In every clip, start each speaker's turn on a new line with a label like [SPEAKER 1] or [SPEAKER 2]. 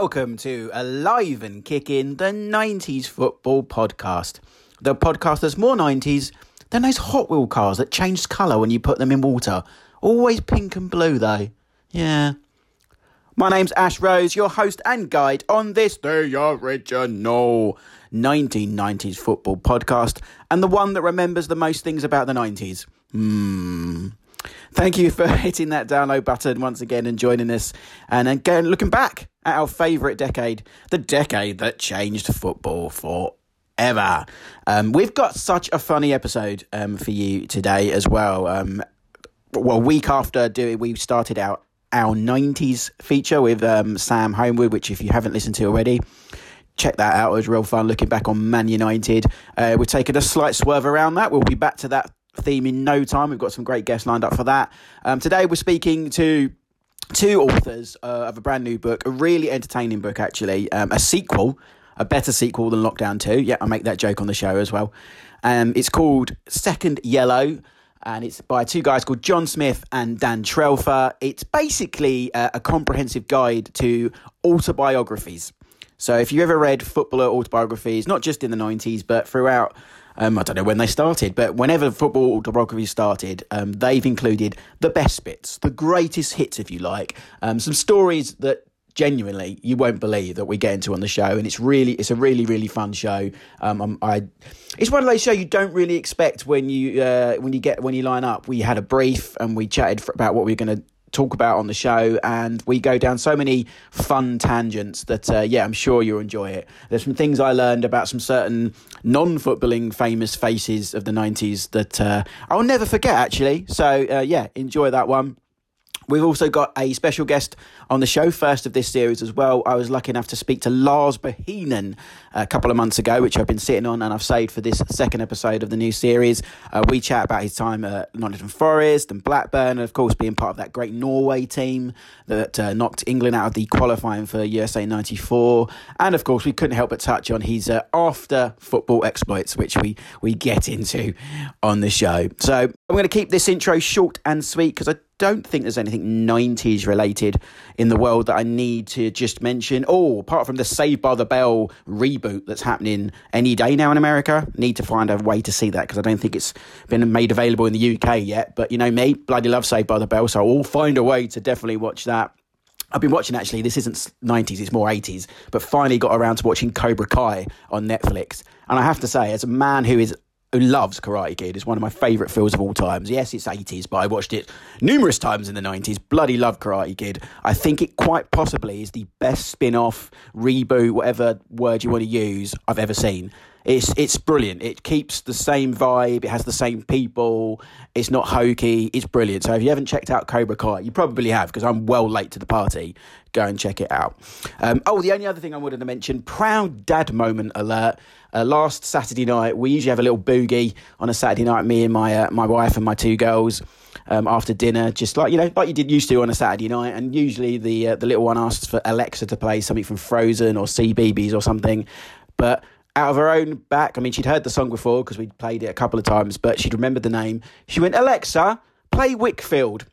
[SPEAKER 1] Welcome to Alive and Kicking, the 90s football podcast. The podcast that's more 90s than those Hot Wheel cars that changed colour when you put them in water. Always pink and blue, though. Yeah. My name's Ash Rose, your host and guide on this, the original 1990s football podcast, and the one that remembers the most things about the 90s. Hmm. Thank you for hitting that download button once again and joining us. And again, looking back at our favourite decade, the decade that changed football forever. Um, we've got such a funny episode um, for you today as well. Um, well, week after doing, we started out our 90s feature with um, Sam Homewood, which if you haven't listened to already, check that out. It was real fun looking back on Man United. Uh, we're taking a slight swerve around that. We'll be back to that theme in no time. We've got some great guests lined up for that. Um, today we're speaking to two authors uh, of a brand new book, a really entertaining book actually, um, a sequel, a better sequel than Lockdown 2. Yeah, I make that joke on the show as well. Um, it's called Second Yellow. And it's by two guys called John Smith and Dan Trelfer. It's basically a, a comprehensive guide to autobiographies. So if you ever read footballer autobiographies, not just in the 90s, but throughout um, I don't know when they started, but whenever football autobiography started, um, they've included the best bits, the greatest hits, if you like, um, some stories that genuinely you won't believe that we get into on the show and it's really it's a really really fun show. Um i it's one of those shows you don't really expect when you uh when you get when you line up. We had a brief and we chatted about what we are going to talk about on the show, and we go down so many fun tangents that, uh, yeah, I'm sure you'll enjoy it. There's some things I learned about some certain non footballing famous faces of the 90s that uh, I'll never forget, actually. So, uh, yeah, enjoy that one. We've also got a special guest on the show, first of this series as well. I was lucky enough to speak to Lars Bohinen a couple of months ago, which I've been sitting on and I've saved for this second episode of the new series. Uh, we chat about his time at Nottingham Forest and Blackburn, and of course, being part of that great Norway team that uh, knocked England out of the qualifying for USA 94. And of course, we couldn't help but touch on his uh, after football exploits, which we, we get into on the show. So I'm going to keep this intro short and sweet because I don't think there's anything 90s related in the world that I need to just mention. Oh, apart from the Saved by the Bell reboot that's happening any day now in America, need to find a way to see that because I don't think it's been made available in the UK yet. But you know me, bloody love Saved by the Bell, so I'll find a way to definitely watch that. I've been watching actually, this isn't 90s, it's more 80s, but finally got around to watching Cobra Kai on Netflix. And I have to say, as a man who is who loves Karate Kid. It's one of my favourite films of all times. Yes, it's 80s, but I watched it numerous times in the 90s. Bloody love Karate Kid. I think it quite possibly is the best spin off, reboot, whatever word you want to use, I've ever seen. It's it's brilliant. It keeps the same vibe. It has the same people. It's not hokey. It's brilliant. So if you haven't checked out Cobra Kai, you probably have because I'm well late to the party. Go and check it out. Um, oh, the only other thing I wanted to mention: proud dad moment alert. Uh, last Saturday night, we usually have a little boogie on a Saturday night. Me and my uh, my wife and my two girls. Um, after dinner, just like you know, like you did used to on a Saturday night, and usually the uh, the little one asks for Alexa to play something from Frozen or CBeebies or something, but out of her own back. I mean, she'd heard the song before because we'd played it a couple of times, but she'd remembered the name. She went, Alexa, play Whigfield.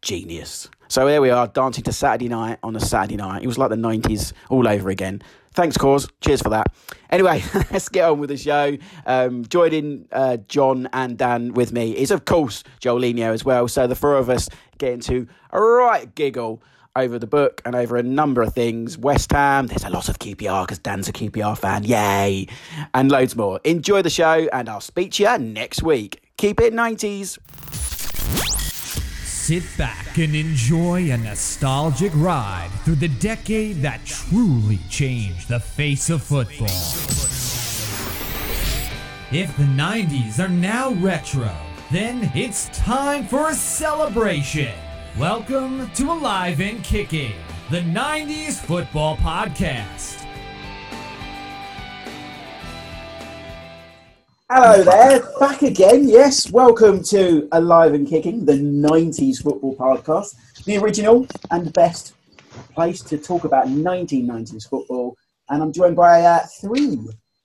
[SPEAKER 1] Genius. So there we are, dancing to Saturday night on a Saturday night. It was like the 90s all over again. Thanks, Cause. Cheers for that. Anyway, let's get on with the show. Um, joining uh, John and Dan with me is, of course, Joelinho as well. So the four of us get into a right giggle over the book and over a number of things. West Ham, there's a lot of QPR because Dan's a QPR fan, yay, and loads more. Enjoy the show, and I'll speak to you next week. Keep it 90s.
[SPEAKER 2] Sit back and enjoy a nostalgic ride through the decade that truly changed the face of football. If the 90s are now retro, then it's time for a celebration. Welcome to Alive and Kicking, the 90s football podcast.
[SPEAKER 1] Hello there, back again. Yes, welcome to Alive and Kicking, the 90s football podcast, the original and best place to talk about 1990s football. And I'm joined by uh, three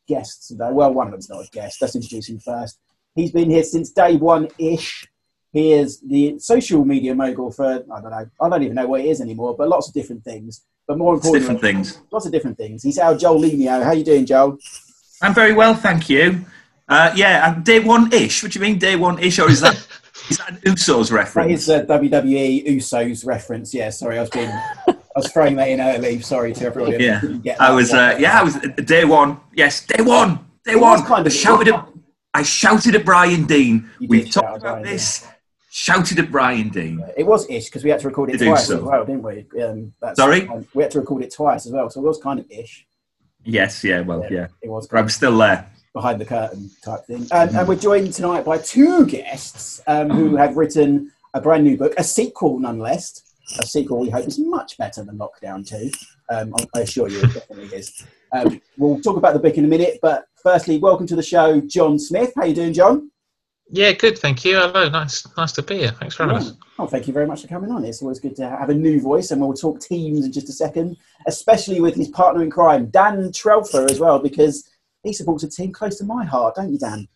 [SPEAKER 1] guests today. Well, one of them's not a guest, let's introduce him first. He's been here since day one ish. He is the social media mogul for, I don't know, I don't even know what it is anymore, but lots of different things. but more
[SPEAKER 3] It's
[SPEAKER 1] importantly,
[SPEAKER 3] different things.
[SPEAKER 1] lots of different things. He's our Joel Lenio. How are you doing, Joel?
[SPEAKER 3] I'm very well, thank you. Uh, yeah, I'm day one ish. What do you mean day one ish? Or is that is that an Usos reference?
[SPEAKER 1] is a WWE Usos reference. Yeah, sorry, I was being, I was throwing that in early. Sorry to everybody. who
[SPEAKER 3] Yeah, I was. Uh, yeah, I was day one. Yes, day one. Day
[SPEAKER 1] It
[SPEAKER 3] one.
[SPEAKER 1] kind of-
[SPEAKER 3] I shouted at. I shouted at Brian Dean. We've talked about
[SPEAKER 1] Brian
[SPEAKER 3] this. Shouted at Brian Dean.
[SPEAKER 1] It was ish because we had to record it
[SPEAKER 3] To
[SPEAKER 1] twice
[SPEAKER 3] so.
[SPEAKER 1] as well, didn't we? Um, that's,
[SPEAKER 3] Sorry?
[SPEAKER 1] um, we had to record it twice as well, so it was kind of ish.
[SPEAKER 3] Yes. Yeah. Well. Yeah.
[SPEAKER 1] It was
[SPEAKER 3] But I'm still there.
[SPEAKER 1] Behind the curtain type thing. Um, and we're joined tonight by two guests um, who have written a brand new book, a sequel nonetheless. A sequel we hope is much better than Lockdown 2. Um, I- I assure you, it definitely is. Um, we'll talk about the book in a minute, but firstly, welcome to the show, John Smith. How you doing, John?
[SPEAKER 4] Yeah, good. Thank you. Hello. Nice, nice to be here. Thanks for having us.
[SPEAKER 1] Oh, thank you very much for coming on. It's always good to have a new voice, and we'll talk teams in just a second, especially with his partner in crime, Dan Trelfer, as well, because he supports a team close to my heart, don't you, Dan?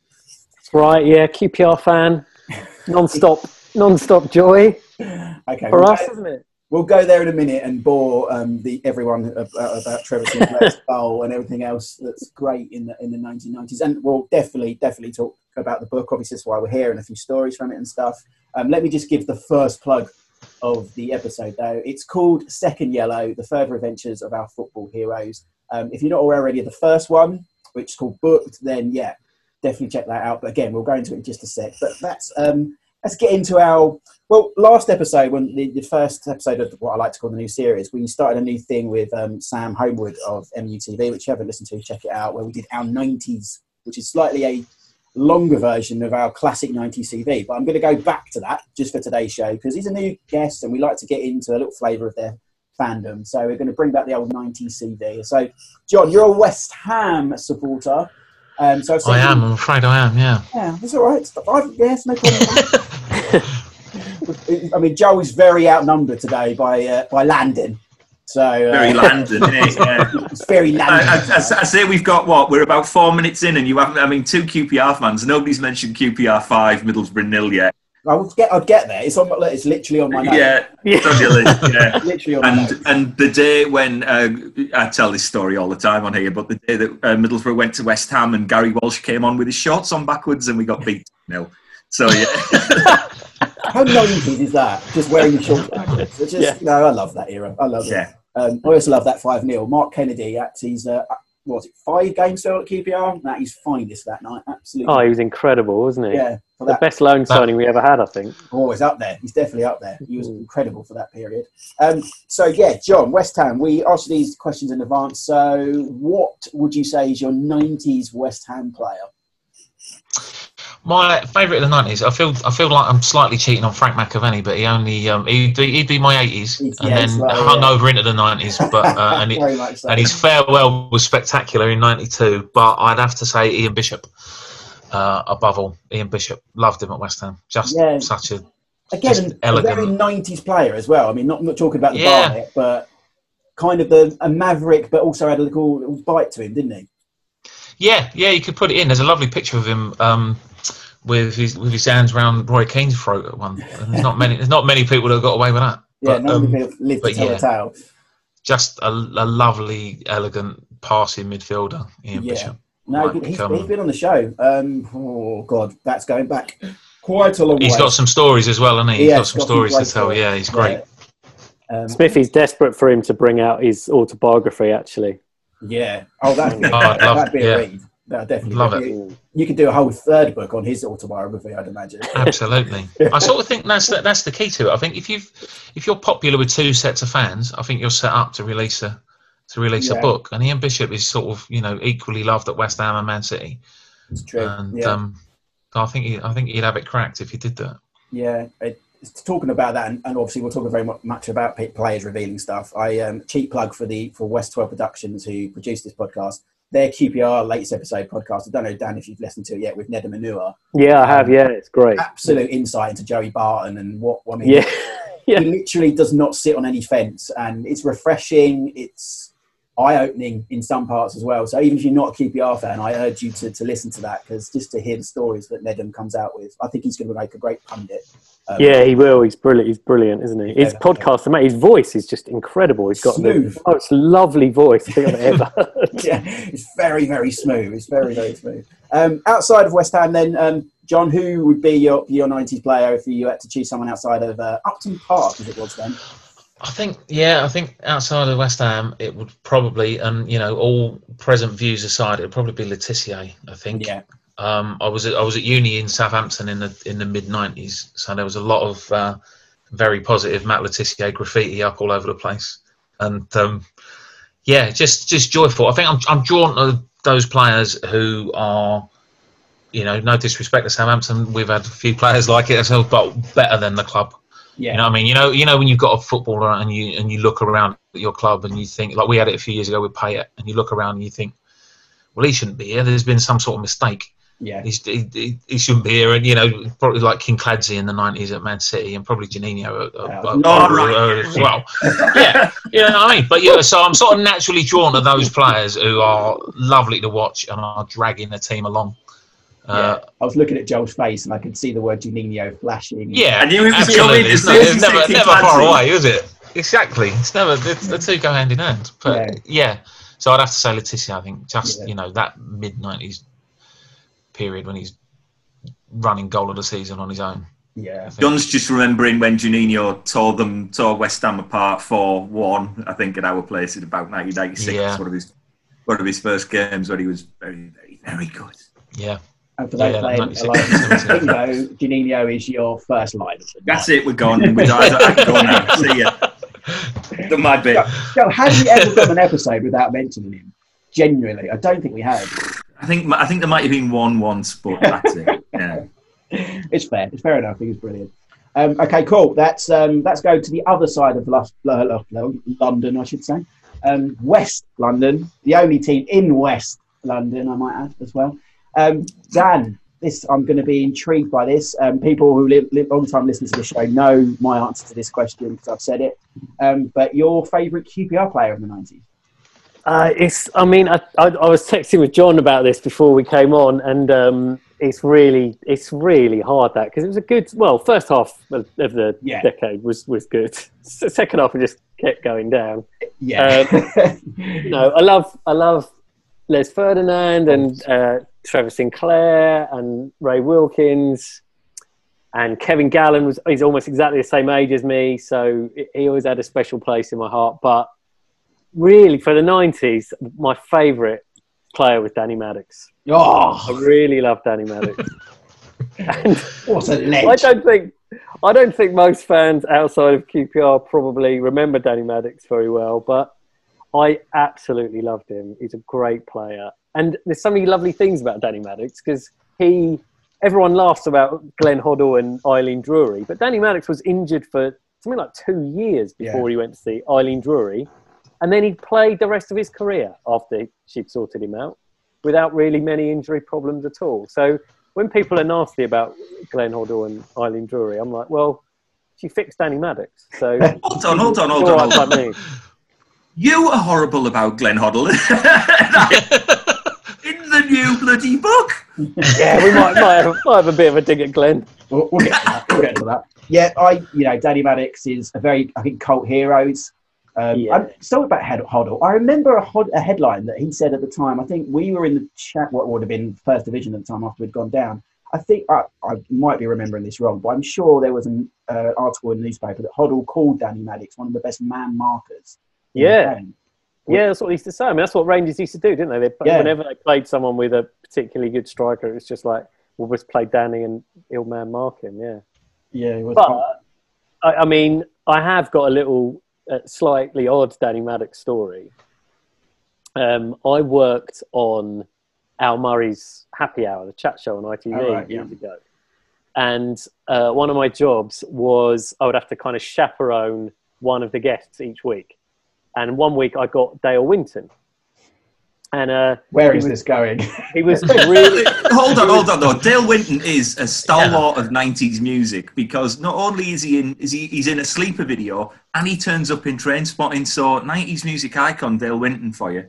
[SPEAKER 5] That's right, yeah, QPR fan, non-stop, non-stop joy
[SPEAKER 1] Okay,
[SPEAKER 5] for
[SPEAKER 1] we'll
[SPEAKER 5] us,
[SPEAKER 1] go-
[SPEAKER 5] isn't it?
[SPEAKER 1] We'll go there in a minute and bore um, the everyone about, about Trevor Sinclair's goal and everything else that's great in the in the 1990s. And we'll definitely definitely talk about the book. Obviously, that's why we're here and a few stories from it and stuff. Um, let me just give the first plug of the episode though. It's called Second Yellow: The Further Adventures of Our Football Heroes. Um, if you're not aware already of the first one, which is called Booked, then yeah, definitely check that out. But again, we'll go into it in just a sec. But that's um, let's get into our well, last episode, when the, the first episode of what I like to call the new series, we started a new thing with um, Sam Homewood of MUTV, which you haven't listened to, check it out, where we did our 90s, which is slightly a longer version of our classic 90s CV. But I'm going to go back to that just for today's show because he's a new guest and we like to get into a little flavour of their fandom. So we're going to bring back the old 90s CD. So, John, you're a West Ham supporter. Um, so I've seen
[SPEAKER 4] I
[SPEAKER 1] you-
[SPEAKER 4] am. I'm afraid I am. Yeah.
[SPEAKER 1] yeah, that's all right. I've, yes, no problem. I mean, Joe is very outnumbered today by uh, by Landon. So uh,
[SPEAKER 3] Very Landon. innit? Yeah.
[SPEAKER 1] it's very
[SPEAKER 3] I, I,
[SPEAKER 1] Landon.
[SPEAKER 3] I- I say we've got what we're about four minutes in, and you haven't. I mean, two QPR fans. Nobody's mentioned QPR five, Middlesbrough nil yet.
[SPEAKER 1] I would get. I'd get there. It's on. my- It's literally on my note.
[SPEAKER 3] Yeah,
[SPEAKER 5] Yeah.
[SPEAKER 3] it's on your list, yeah.
[SPEAKER 1] Literally on
[SPEAKER 3] And
[SPEAKER 1] note.
[SPEAKER 3] and the day when uh, I tell this story all the time on here, but the day that uh, Middlesbrough went to West Ham and Gary Walsh came on with his shorts on backwards and we got beat nil. So yeah,
[SPEAKER 1] How nineties is that? Just wearing the shorts backwards. It's just,
[SPEAKER 5] Yeah.
[SPEAKER 1] you know, I love that era. I love it.
[SPEAKER 3] yeah.
[SPEAKER 1] Um, I also love that five 0 Mark Kennedy at his uh, what was it five games still at QPR? At his finest that night. Absolutely.
[SPEAKER 5] Oh, he was incredible, wasn't he?
[SPEAKER 1] yeah. For
[SPEAKER 5] The
[SPEAKER 1] that
[SPEAKER 5] best loan signing we ever had, I think.
[SPEAKER 1] Oh, he's up there. He's definitely up there. He was
[SPEAKER 5] Mhm.
[SPEAKER 1] incredible for that period. Um, so, yeah, John, West Ham, we asked you these questions in advance. So, what would you say is your 90s West Ham player?
[SPEAKER 4] My favourite of the nineties. I feel. I feel like I'm slightly cheating on Frank McAvennie, but he only. Um, he'd, be, he'd be my eighties,
[SPEAKER 1] He's-
[SPEAKER 4] and
[SPEAKER 1] yeah,
[SPEAKER 4] then
[SPEAKER 1] he's like,
[SPEAKER 4] hung
[SPEAKER 1] yeah.
[SPEAKER 4] over into the nineties. But uh, and, he,
[SPEAKER 1] Very much so.
[SPEAKER 4] and his farewell was spectacular in '92. But I'd have to say Ian Bishop. Uh, above all, Ian Bishop loved him at West Ham. Just
[SPEAKER 1] Yeah.
[SPEAKER 4] such a
[SPEAKER 1] Again,
[SPEAKER 4] just
[SPEAKER 1] a very 90s player as well. I mean, not, not talking about the
[SPEAKER 4] Yeah.
[SPEAKER 1] Barnet, but kind of the, a maverick, but also had a little, little bite to him, didn't he?
[SPEAKER 4] Yeah, yeah, you could put it in. There's a lovely picture of him um, with his with his hands round Roy Keane's throat at one. There's not many. There's not many people that have got away with that.
[SPEAKER 1] Yeah,
[SPEAKER 4] But, um,
[SPEAKER 1] lived to tell
[SPEAKER 4] yeah.
[SPEAKER 1] tale.
[SPEAKER 4] just a, a lovely, elegant passing midfielder, Ian
[SPEAKER 1] Yeah.
[SPEAKER 4] Bishop.
[SPEAKER 1] No, he's, he's been on the show. Um, oh, God, that's going back quite a long
[SPEAKER 4] He's
[SPEAKER 1] way.
[SPEAKER 4] got some stories as well, hasn't he? He's
[SPEAKER 1] Yeah,
[SPEAKER 4] got some
[SPEAKER 1] got some
[SPEAKER 4] stories to tell.
[SPEAKER 1] stories.
[SPEAKER 4] Yeah, he's great.
[SPEAKER 1] Yeah. Um,
[SPEAKER 5] Smithy's desperate for him to bring out his autobiography, actually.
[SPEAKER 1] Yeah. Oh, that'd be,
[SPEAKER 4] Oh, I'd love
[SPEAKER 1] be a
[SPEAKER 4] yeah.
[SPEAKER 1] read. That'd definitely
[SPEAKER 4] Love
[SPEAKER 1] be-
[SPEAKER 4] it.
[SPEAKER 1] You, you could do a whole third book on his autobiography, I'd imagine.
[SPEAKER 4] Absolutely. I sort of think that's the, that's the key to it. I think if you've if you're popular with two sets of fans, I think you're set up to release a to release
[SPEAKER 1] Yeah.
[SPEAKER 4] a book. And Ian Bishop is sort of you know equally loved at West Ham and Man City.
[SPEAKER 1] It's true.
[SPEAKER 4] And
[SPEAKER 1] yeah.
[SPEAKER 4] um, I think he, I think he'd have it cracked if he did that.
[SPEAKER 1] yeah. It, it's talking about that, and, and obviously we're talking very much about players revealing stuff. I um, cheap plug for the for West Twelve Productions who produced this podcast. Their QPR latest episode podcast. I don't know, Dan, if you've listened to it yet with Nedum Onuoha.
[SPEAKER 5] Yeah, I have. Yeah, it's great.
[SPEAKER 1] Absolute insight into Joey Barton and what I mean.
[SPEAKER 5] Yeah, yeah.
[SPEAKER 1] he literally does not sit on any fence and it's refreshing it's eye-opening in some parts as well so even if you're not a qpr fan i urge you to, to listen to that because just to hear the stories that Nedum comes out with i think he's going to make a great pundit Um,
[SPEAKER 5] Yeah, he will. He's brilliant. He's brilliant, isn't he? His
[SPEAKER 1] Yeah.
[SPEAKER 5] podcast, mate. His voice is just incredible. He's got
[SPEAKER 1] Smooth.
[SPEAKER 5] the most lovely voice I think I've ever
[SPEAKER 1] yeah, it's very, very smooth. It's very, very smooth. Um, outside of West Ham, then, um, John, who would be your your '90s player if you had to choose someone outside of uh, Upton Park, as it was then?
[SPEAKER 4] I think, yeah, I think outside of West Ham, it would probably, and you know, all present views aside, it would probably be Le Tissier. I think.
[SPEAKER 1] Yeah,
[SPEAKER 4] Um, I was at, I was at uni in Southampton in the in the mid '90s, so there was a lot of uh, very positive Matt Le Tissier graffiti up all over the place, and um, yeah, just just joyful. I think I'm I'm drawn to those players who are, you know, no disrespect to Southampton, we've had a few players like it ourselves, but better than the club.
[SPEAKER 1] Yeah,
[SPEAKER 4] You know what I mean? You know, you know when you've got a footballer and you and you look around at your club and you think like we had it a few years ago with Payet, and you look around and you think, well, he shouldn't be here. There's been some sort of mistake.
[SPEAKER 1] yeah.
[SPEAKER 4] He's, he, he, he shouldn't be here. And you know, probably like Kinkladze in the '90s at Man City, and probably Juninho uh, uh, uh,
[SPEAKER 3] right.
[SPEAKER 4] uh, as well. yeah, you know what I mean. But yeah, so I'm sort of naturally drawn to those players who are lovely to watch and are dragging the team along. Uh,
[SPEAKER 1] I was looking at Joel's face and I could see the word Juninho flashing.
[SPEAKER 4] Yeah,
[SPEAKER 3] and knew it was
[SPEAKER 4] absolutely. It's, not, it's never, never far away, is it? Exactly. It's never the, the two go hand in hand. But yeah. so I'd have to say Le Tissier. I think just
[SPEAKER 1] Yeah.
[SPEAKER 4] you know that mid '90s period when he's running goal of the season on his own.
[SPEAKER 1] Yeah,
[SPEAKER 4] I.
[SPEAKER 3] John's just remembering when Juninho tore them, tore West Ham apart for one. I think at our place in about 1996.
[SPEAKER 4] Yeah.
[SPEAKER 3] One of his, one of his first games where he was very, very, very good.
[SPEAKER 4] Yeah,
[SPEAKER 1] and for those
[SPEAKER 4] Yeah,
[SPEAKER 1] playing
[SPEAKER 4] 96,
[SPEAKER 1] like
[SPEAKER 4] 97.
[SPEAKER 1] Bingo, Juninho is your first line.
[SPEAKER 3] That's it. We're gone. We're I, I can go now. See ya. Done my bit.
[SPEAKER 1] Joe, have we ever done an episode without mentioning him? Genuinely, I don't think we have.
[SPEAKER 3] I think I think there might have been one once, but that's it. Yeah.
[SPEAKER 1] It's fair. It's fair enough. I think it's brilliant. Um, okay, cool. That's um, let's go to the other side of Lus- L- L- London, I should say. Um, West London, the only team in West London, I might add as well. Um, Dan, this I'm going to be intrigued by this. Um, people who live, live long time listeners to the show know my answer to this question because I've said it. Um, but your favourite QPR player in the nineties?
[SPEAKER 5] Uh, it's. I mean, I, I, I was texting with John about this before we came on, and um, it's really, it's really hard that because it was a good. Well, first half of, of the
[SPEAKER 1] Yeah.
[SPEAKER 5] decade was was good. Second half, it just kept going down.
[SPEAKER 1] Yeah,
[SPEAKER 5] You know, I love, I love Les Ferdinand and uh, Trevor Sinclair and Ray Wilkins. And Kevin Gallen was he's almost exactly the same age as me, so he always had a special place in my heart. But really, for the '90s, my favourite player was Danny Maddix.
[SPEAKER 1] Oh.
[SPEAKER 5] I really love Danny Maddix. and
[SPEAKER 1] what a
[SPEAKER 5] I
[SPEAKER 1] ledge!
[SPEAKER 5] don't think I don't think most fans outside of QPR probably remember Danny Maddix very well, but I absolutely loved him. He's a great player, and there's so many lovely things about Danny Maddix because he. Everyone laughs about Glenn Hoddle and Eileen Drewery, but Danny Maddix was injured for something like two years before
[SPEAKER 1] Yeah.
[SPEAKER 5] he went to see Eileen Drewery, and then he played the rest of his career after she'd sorted him out without really many injury problems at all. So when people are nasty about Glenn Hoddle and Eileen Drewery, I'm like, well, she fixed Danny Maddix. So
[SPEAKER 3] Hold on, hold on, hold on. Hold
[SPEAKER 5] by
[SPEAKER 3] on.
[SPEAKER 5] me.
[SPEAKER 3] You are horrible about Glenn Hoddle. In the new bloody book.
[SPEAKER 5] Yeah, we might, might, have, might have a bit of a dig at Glenn.
[SPEAKER 1] We'll, we'll get to that. We'll get to that. Yeah, I, you know, Danny Maddix is a very, I think, cult heroes. Um,
[SPEAKER 5] Yeah.
[SPEAKER 1] I'm still about Head Hoddle. I remember a, hod, a headline that he said at the time. I think we were in the chat, what would have been first division at the time after we'd gone down. I think I, I might be remembering this wrong, but I'm sure there was an uh, article in the newspaper that Hoddle called Danny Maddix one of the best man markers. in the
[SPEAKER 5] Yeah. Yeah, that's what he used to say. I mean, that's what Rangers used to do, didn't they? they
[SPEAKER 1] Yeah.
[SPEAKER 5] Whenever they played someone with a particularly good striker, it was just like, we'll just play Danny and he'll man mark him, yeah.
[SPEAKER 1] Yeah, it was
[SPEAKER 5] But I, I mean, I have got a little uh, slightly odd Danny Maddix story. Um, I worked on Al Murray's Happy Hour, the chat show on ITV
[SPEAKER 1] Oh, right, yeah.
[SPEAKER 5] years ago, and uh, one of my jobs was I would have to kind of chaperone one of the guests each week, and one week I got Dale Winton, and uh,
[SPEAKER 1] Where
[SPEAKER 5] he
[SPEAKER 1] is
[SPEAKER 5] was-
[SPEAKER 1] this going?
[SPEAKER 5] he was really
[SPEAKER 3] hold on, hold on though. Dale Winton is a stalwart of '90s music because not only is he in, is he he's in a sleeper video and he turns up in Trainspotting. So '90s music icon Dale Winton for you.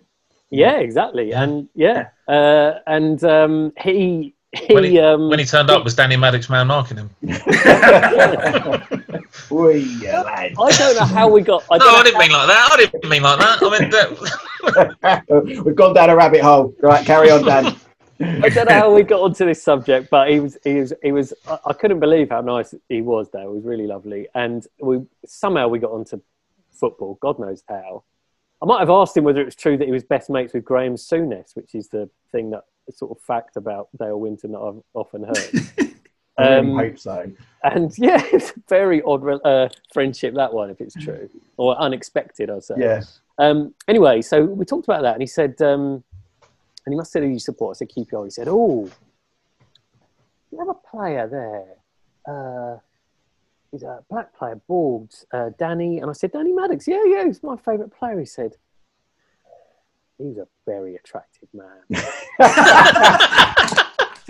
[SPEAKER 5] Yeah, exactly, and yeah, uh, and um, he he,
[SPEAKER 4] When he,
[SPEAKER 5] um,
[SPEAKER 4] when he turned up, was Danny Maddix man marking him?
[SPEAKER 1] Oi, lad.
[SPEAKER 5] I don't know how we got. I
[SPEAKER 4] No, I didn't mean like that. I didn't mean like that. I mean, that,
[SPEAKER 1] We've gone down a rabbit hole. Right, carry on, Dan.
[SPEAKER 5] I don't know how we got onto this subject, but he was he was he was. I, I couldn't believe how nice he was. There, it was really lovely, and we somehow we got onto football. God knows how. I might have asked him whether it was true that he was best mates with Graham Souness, which is the thing that sort of fact about Dale Winton that I've often heard.
[SPEAKER 1] I
[SPEAKER 5] Um,
[SPEAKER 1] hope so.
[SPEAKER 5] and yeah, it's a very odd uh, friendship that one, if it's true or unexpected, I'd say.
[SPEAKER 1] Yeah.
[SPEAKER 5] Um, anyway, so we talked about that, and he said, um, and he must have said who you support. I said QPR. He said, "Oh, you have a player there. Uh, he's a black player, bald, uh, Danny." And I said, "Danny Maddix. Yeah, yeah, he's my favourite player." He said, "He's a very attractive man."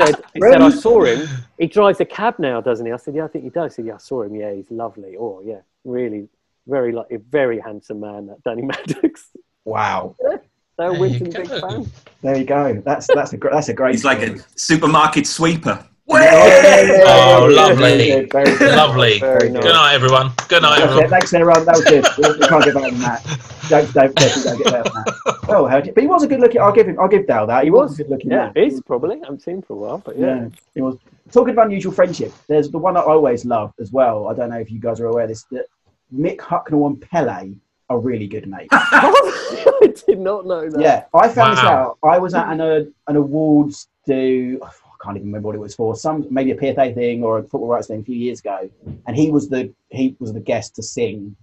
[SPEAKER 5] said, he said, I saw him. He drives a cab now, doesn't he? I said, Yeah, I think he does. He said, Yeah, I saw him. Yeah, he's lovely. Oh, yeah, really, very like a very handsome man, that Danny Maddix.
[SPEAKER 1] Wow.
[SPEAKER 5] Dale
[SPEAKER 4] There you
[SPEAKER 5] Winton, big fan.
[SPEAKER 1] There you go. That's that's a gr- that's a great.
[SPEAKER 3] He's like a supermarket sweeper.
[SPEAKER 4] Oh, lovely.
[SPEAKER 1] Very very good.
[SPEAKER 4] lovely.
[SPEAKER 5] Very
[SPEAKER 4] Good night, everyone. Good night,
[SPEAKER 1] That's it.
[SPEAKER 4] everyone.
[SPEAKER 1] Thanks, everyone. That was good. We, we can't get better than that. Don't, don't, definitely don't get better than that. Oh, how do you- but he was a good looking. I'll give him. I'll give Dale that. He was, a good looking
[SPEAKER 5] Yeah,
[SPEAKER 1] man.
[SPEAKER 5] he's probably. I haven't seen him for a while, but yeah.
[SPEAKER 1] Yeah, it was. Talking of unusual friendship, there's the one that I always love as well. I don't know if you guys are aware of this. That Mick Hucknall and Pele are really good mates.
[SPEAKER 5] I did not know that.
[SPEAKER 1] yeah, I found this
[SPEAKER 4] Wow.
[SPEAKER 1] out. I was at an, uh, an awards do. I can't even remember what it was for. Some maybe a PFA thing or a football rights thing a few years ago, and he was the he was the guest to sing.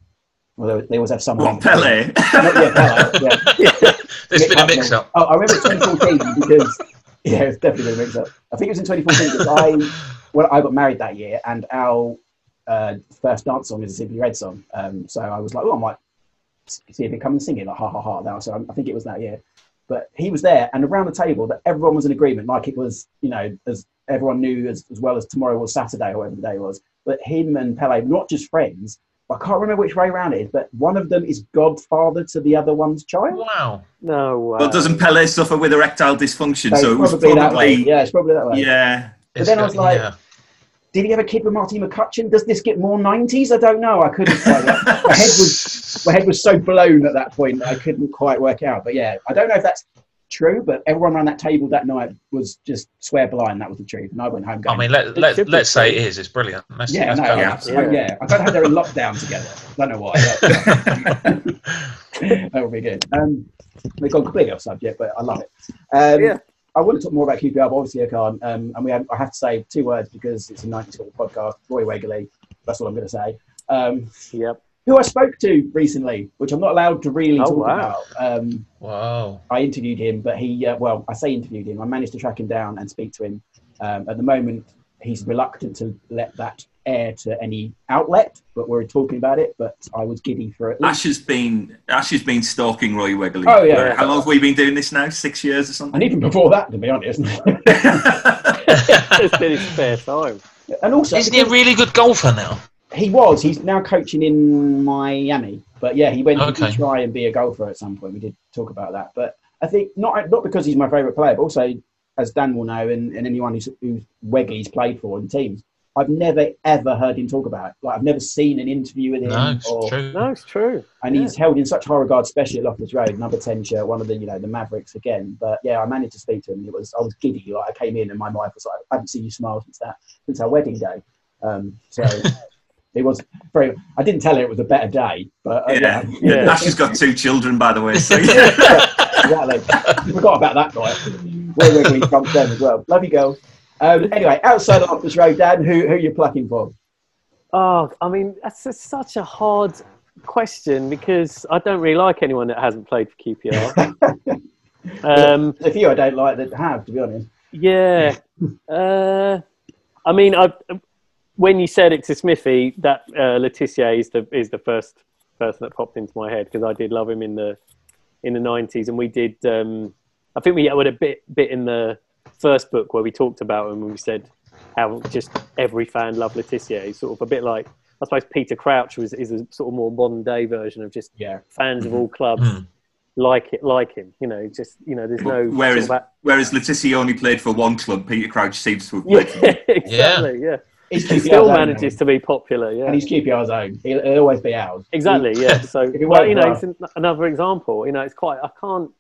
[SPEAKER 1] Well, they always have someone.
[SPEAKER 3] What, Pele?
[SPEAKER 1] Yeah, Pele. Yeah.
[SPEAKER 4] There's been a mix up.
[SPEAKER 1] Oh, I remember 2014 because yeah, it's definitely been a mix up. I think it was in 2014 because I well I got married that year and our uh, first dance song is a Simply Red song. Um, so I was like, oh, I might see if they come and sing it like ha ha ha. Now, so I think it was that year. But he was there, and around the table, that everyone was in agreement, like it was, you know, as everyone knew as, as well as tomorrow was Saturday or whatever the day was. But him and Pele, not just friends, I can't remember which way around it is, but one of them is godfather to the other one's child.
[SPEAKER 4] Wow.
[SPEAKER 5] No. Wow.
[SPEAKER 3] Well, doesn't Pele suffer with erectile dysfunction?
[SPEAKER 1] So
[SPEAKER 3] So, it was
[SPEAKER 1] probably, that way.
[SPEAKER 3] probably,
[SPEAKER 1] Yeah, it's probably that way.
[SPEAKER 3] yeah.
[SPEAKER 1] But
[SPEAKER 4] It's
[SPEAKER 1] then I was like-
[SPEAKER 4] yeah.
[SPEAKER 1] Did he have a kid with Martine McCutcheon? Does this get more 90s? I don't know. I couldn't quite. my head was my head was so blown at that point that I couldn't quite work out. But yeah, I don't know if that's true, but everyone around that table that night was just swear blind that was the truth, and I went home.
[SPEAKER 4] I mean, let let let's say it is. It's brilliant. Let's,
[SPEAKER 1] yeah,
[SPEAKER 4] let's
[SPEAKER 1] no, yeah,
[SPEAKER 5] Yeah.
[SPEAKER 1] yeah. yeah. I don't know how they're in lockdown together. I Don't know why. but- that would be good. Um, we've gone completely off subject, but I love it. Um,
[SPEAKER 5] Yeah.
[SPEAKER 1] I want to talk more about QPR, but obviously I can't. Um, and we have, I have to say two words because it's a 90s football podcast. Roy Wegerle, that's all I'm going to say. Um,
[SPEAKER 5] Yep.
[SPEAKER 1] Who I spoke to recently, which I'm not allowed to really
[SPEAKER 5] Oh,
[SPEAKER 1] talk
[SPEAKER 5] wow.
[SPEAKER 1] about. Um,
[SPEAKER 4] Wow.
[SPEAKER 1] I interviewed him, but he, uh, well, I say interviewed him. I managed to track him down and speak to him. Um, at the moment, he's reluctant to let that air to any outlet, but we're talking about it. But I was giddy for it.
[SPEAKER 3] Ash has been Ash has been stalking Roy Wegerle.
[SPEAKER 1] Oh, yeah.
[SPEAKER 3] How long have we been doing this now? Six years or something.
[SPEAKER 1] And even before that, to be honest.
[SPEAKER 5] it's been his spare time.
[SPEAKER 1] and also,
[SPEAKER 4] Isn't he a really good golfer now?
[SPEAKER 1] He was. He's now coaching in Miami. But yeah, he went
[SPEAKER 4] Okay.
[SPEAKER 1] to try and be a golfer at some point. We did talk about that. But I think not not because he's my favourite player, but also as Dan will know, and, and anyone who's, who's Wegerle's played for in teams, I've never ever heard him talk about it. Like I've never seen an interview with him.
[SPEAKER 4] No, it's
[SPEAKER 1] or,
[SPEAKER 4] true.
[SPEAKER 5] No, it's true.
[SPEAKER 1] and
[SPEAKER 5] Yeah.
[SPEAKER 1] he's held in such high regard, especially at Loftus Road, number ten shirt, one of the you know the Mavericks again. But yeah, I managed to speak to him. and It was I was giddy. Like I came in and my wife was like, I haven't seen you smile since that since our wedding day. Um, so it was very. I didn't tell her it was a better day, but uh,
[SPEAKER 3] yeah.
[SPEAKER 1] yeah,
[SPEAKER 5] Yeah.
[SPEAKER 3] Ash has got two children, by the way. So yeah
[SPEAKER 1] exactly. Forgot about that guy. We're Wegerle trumps them as well. Love you, girls. Um, anyway, outside of Loftus Road, Dan, who who are you plucking for?
[SPEAKER 5] Oh, I mean, that's just such a hard question because I don't really like anyone that hasn't played for QPR. um,
[SPEAKER 1] There's a few I don't like that have, to be honest.
[SPEAKER 5] yeah. Uh, I mean, I, when you said it to Smithy, that uh, Le Tissier is the is the first person that popped into my head because I did love him in the in the nineties, and we did. Um, I think we had a bit bit in the first book where we talked about him and we said how just every fan loved Le Tissier. He's sort of a bit like I suppose Peter Crouch was is a sort of more modern day version of just
[SPEAKER 1] Yeah.
[SPEAKER 5] fans of all clubs
[SPEAKER 4] Mm.
[SPEAKER 5] like it, like him. You know, just you know, there's no.
[SPEAKER 3] Whereas,
[SPEAKER 5] sort of
[SPEAKER 3] whereas Le Tissier only played for one club, Peter Crouch seems to have
[SPEAKER 5] a-
[SPEAKER 3] played for
[SPEAKER 5] yeah, exactly. Yeah,
[SPEAKER 1] He's
[SPEAKER 5] he still manages
[SPEAKER 1] though.
[SPEAKER 5] to be popular. Yeah,
[SPEAKER 1] and he's QPR's own. He'll, he'll always be ours.
[SPEAKER 5] Exactly. Yeah. So, well, you know, it's an, another example. You know, it's quite. I can't.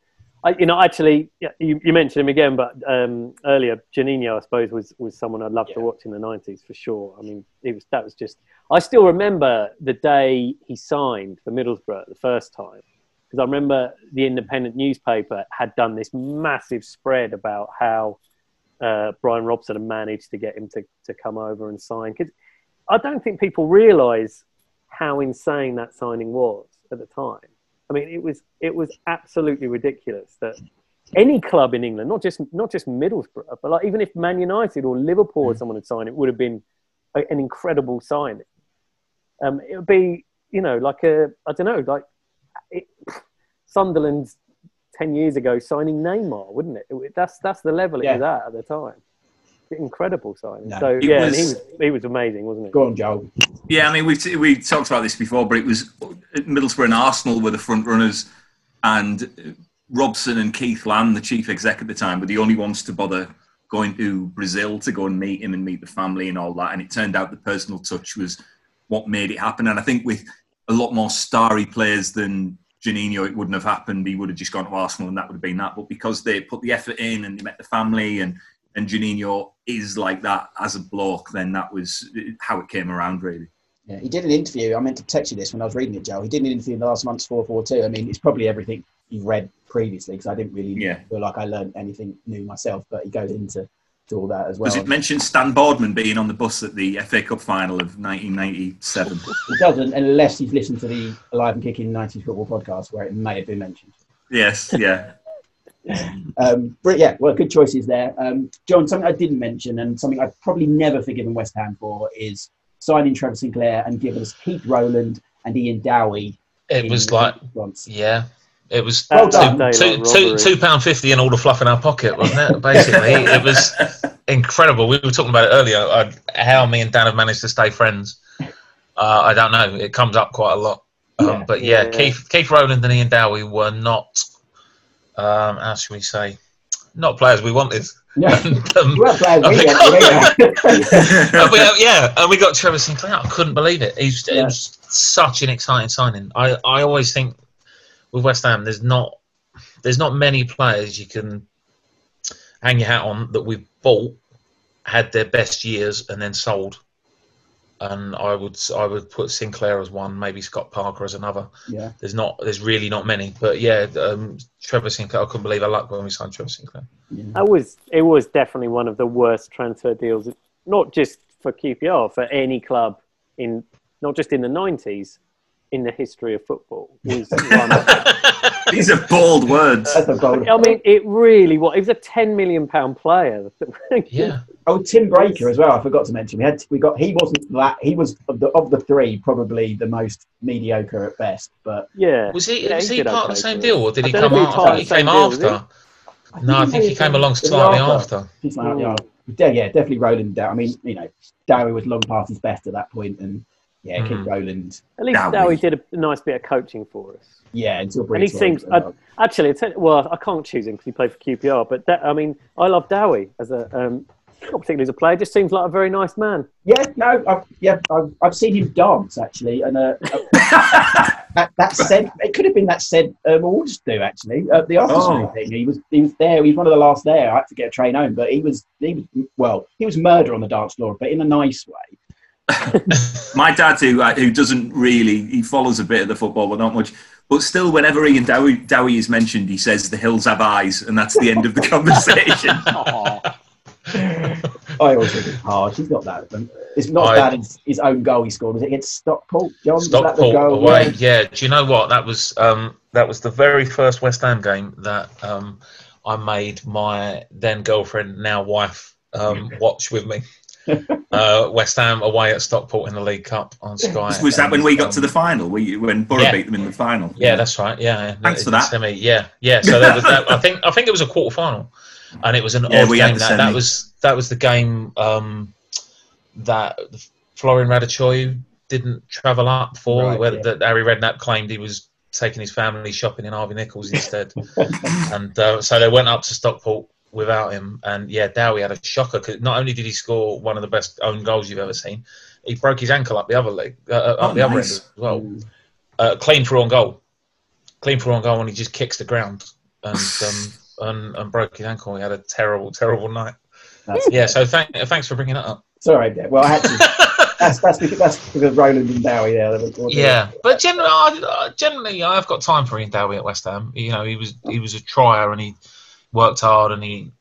[SPEAKER 5] I, you know, actually, yeah, you, you mentioned him again, but um, earlier, Juninho, I suppose, was was someone I'd love to watch in the '90s for sure. I mean, it was that was just. I still remember the day he signed for Middlesbrough the first time, because I remember the Independent newspaper had done this massive spread about how uh, Brian Robson had managed to get him to, to come over and sign. Because I don't think people realise how insane that signing was at the time. I mean, it was it was absolutely ridiculous that any club in England, not just not just Middlesbrough, but like even if Man United or Liverpool or someone had signed it, would have been a, an incredible signing. Um, it would be, you know, like a I don't know, like it, Sunderland's ten years ago signing Neymar, wouldn't it? it? That's that's the level it
[SPEAKER 1] Yeah.
[SPEAKER 5] was at at the time. Incredible signing.
[SPEAKER 1] No.
[SPEAKER 5] so
[SPEAKER 3] It
[SPEAKER 5] yeah, and he
[SPEAKER 3] was-
[SPEAKER 5] was he was amazing, wasn't he?
[SPEAKER 1] Go on, Joel.
[SPEAKER 3] Yeah, I mean, we've we talked about this before, but it was Middlesbrough and Arsenal were the front runners, and Robson and Keith Lamb, the chief exec at the time, were the only ones to bother going to Brazil to go and meet him and meet the family and all that. And it turned out the personal touch was what made it happen. And I think with a lot more starry players than Juninho, it wouldn't have happened. He would have just gone to Arsenal, and that would have been that. But because they put the effort in and they met the family and and Juninho is like that as a bloke, then that was how it came around, really.
[SPEAKER 1] Yeah, he did an interview. I meant to text you this when I was reading it, Joe. He did an interview in the last month's 442. I mean, it's probably everything you've read previously because I didn't really
[SPEAKER 3] Yeah.
[SPEAKER 1] feel like I learned anything new myself, but he goes into to all that as well.
[SPEAKER 3] Does it mention Stan Boardman being on the bus at the FA Cup final of 1997?
[SPEAKER 1] It doesn't unless you've listened to the Alive and Kicking 90s football podcast where it may have been mentioned.
[SPEAKER 3] yes, yeah.
[SPEAKER 1] Um, but yeah, well, good choices there. Um, John, something I didn't mention and something I've probably never forgiven West Ham for is signing Trevor Sinclair and giving us Keith Rowland and Ian Dowie.
[SPEAKER 4] It was like,
[SPEAKER 1] once.
[SPEAKER 4] yeah, it was
[SPEAKER 1] Well done.
[SPEAKER 4] two, two,
[SPEAKER 5] robbery.
[SPEAKER 4] two pound fifty and all the fluff in our pocket, wasn't it? Basically, it was incredible. We were talking about it earlier. Uh, how me and Dan have managed to stay friends. Uh, I don't know. It comes up quite a lot. Um,
[SPEAKER 1] Yeah.
[SPEAKER 4] but yeah,
[SPEAKER 5] Yeah.
[SPEAKER 4] Keith Keith Rowland and Ian Dowie were not. Um, how should we say? Not players we wanted.
[SPEAKER 1] Yeah.
[SPEAKER 4] And, um,
[SPEAKER 1] players we yeah.
[SPEAKER 4] and we, yeah, and we got Trevor Sinclair. I couldn't believe it. He's,
[SPEAKER 1] Yeah.
[SPEAKER 4] It was such an exciting signing. I, I always think with West Ham, there's not there's not many players you can hang your hat on that we've bought, had their best years, and then sold. And I would I would put Sinclair as one, maybe Scott Parker as another.
[SPEAKER 1] yeah.
[SPEAKER 4] There's not there's really not many, but yeah, um, Trevor Sinclair. I couldn't believe our luck when we signed Trevor Sinclair.
[SPEAKER 5] That was it was definitely one of the worst transfer deals, not just for QPR, for any club in not just in the nineties, in the history of football. Was one of-
[SPEAKER 3] These are bold words.
[SPEAKER 1] That's a bold.
[SPEAKER 5] I mean, it really was. It was a ten million pound player.
[SPEAKER 4] Yeah,
[SPEAKER 1] Oh, Tim Breacker as well. I forgot to mention. We had we got. He wasn't that. He was of the of the three probably the most mediocre at best. But
[SPEAKER 5] yeah.
[SPEAKER 4] was he
[SPEAKER 5] Yeah,
[SPEAKER 4] was he
[SPEAKER 5] did
[SPEAKER 4] part of the same deal, or did he come
[SPEAKER 5] he
[SPEAKER 4] after? He came
[SPEAKER 5] same deal, was
[SPEAKER 4] after.
[SPEAKER 5] he?
[SPEAKER 4] No, I think he came along slightly after.
[SPEAKER 1] He's like, yeah, yeah, yeah, definitely Rowland. Dow- I mean, you know, Dowie was long past his best at that point, and yeah, Keith
[SPEAKER 4] Mhm.
[SPEAKER 1] Rowland.
[SPEAKER 5] At least
[SPEAKER 3] Dowie.
[SPEAKER 5] Dowie did a nice bit of coaching for us.
[SPEAKER 1] Yeah, until
[SPEAKER 5] And he
[SPEAKER 1] Breeze
[SPEAKER 5] seems. I, actually. It's, well, I can't choose him because he played for QPR. But that, I mean, I love Dowie as a um, not particularly as a player. Just seems like a very nice man.
[SPEAKER 1] Yeah, no, I've, yeah, I've, I've seen him dance actually, and uh, that, that said, it could have been that said um, awards do actually. Uh, the after
[SPEAKER 3] Oh.
[SPEAKER 1] thing, he was he was there. He was one of the last there. I had to get a train home, but he was he was well, he was murder on the dance floor, but in a nice way.
[SPEAKER 3] My dad, who uh, who doesn't really, he follows a bit of the football, but not much. But still, whenever Ian Dowie, Dowie is mentioned, he says the hills have eyes, and that's the end of the conversation.
[SPEAKER 1] I always think it's harsh. He's not that. It's not
[SPEAKER 4] I-
[SPEAKER 1] bad as his own goal he scored. Was it against Stockport? John, Was that the
[SPEAKER 4] Stockport
[SPEAKER 1] goal?
[SPEAKER 4] away.
[SPEAKER 1] Yeah.
[SPEAKER 4] Yeah. Do you know what? That was um, that was the very first West Ham game that um, I made my then girlfriend, now wife, um, watch with me. uh, West Ham away at Stockport in the League Cup on Sky.
[SPEAKER 3] Was that when we got
[SPEAKER 4] And,
[SPEAKER 3] to the
[SPEAKER 4] um,
[SPEAKER 3] final? We, when Borough
[SPEAKER 4] Yeah.
[SPEAKER 3] beat them in the final?
[SPEAKER 4] Yeah, that's right. Yeah, yeah.
[SPEAKER 3] Thanks for that.
[SPEAKER 4] Semi, yeah, yeah. So that was that, I think I think it was a quarter final, and it was an
[SPEAKER 3] Yeah,
[SPEAKER 4] odd
[SPEAKER 3] we
[SPEAKER 4] game. That, that was that was the game um, that Florin Raducioiu didn't travel up for,
[SPEAKER 1] Right,
[SPEAKER 4] where
[SPEAKER 1] yeah.
[SPEAKER 4] that Harry Redknapp claimed he was taking his family shopping in Harvey Nichols instead. and uh, so they went up to Stockport without him. And yeah, Dowie had a shocker because not only did he score one of the best own goals you've ever seen, he broke his ankle up the other leg, uh, up
[SPEAKER 3] Oh,
[SPEAKER 4] the other end as well. Uh, clean through on goal, clean through on goal, and he just kicks the ground and um, and, and broke his ankle. He had a terrible, terrible night.
[SPEAKER 1] That's,
[SPEAKER 4] Yeah, so thank, thanks for bringing that up.
[SPEAKER 1] Sorry, Dave. Well, I had to. that's that's because that's because Rowland and Dowie there. were-
[SPEAKER 4] Yeah, but generally, I, generally, I've got time for Ian Dowie at West Ham. You know, he was he was a trier and he worked hard, and he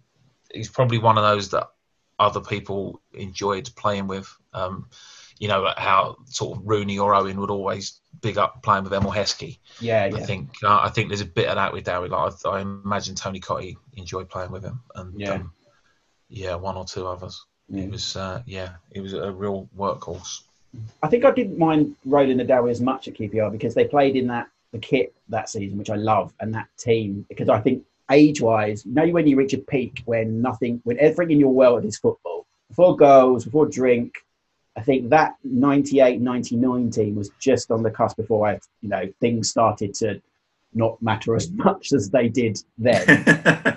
[SPEAKER 4] he's probably one of those that other people enjoyed playing with. Um, you know, how sort of Rooney or Owen would always big up playing with Emile Heskey.
[SPEAKER 1] yeah,
[SPEAKER 4] I think uh, I think there's a bit of that with Dowie. Like I, I imagine Tony Cottee enjoyed playing with him, and
[SPEAKER 1] Yeah.
[SPEAKER 4] um, yeah, one or two others.
[SPEAKER 1] Yeah.
[SPEAKER 4] It was uh, yeah, it was a real workhorse.
[SPEAKER 1] I think I didn't mind Rowland the Dowie as much at QPR because they played in that the kit that season, which I love, and that team because I think age wise, you know when you reach a peak when nothing, when everything in your world is football, before goals, before drink. I think that 98, 99 team was just on the cusp before I, you know, things started to not matter as much as they did then.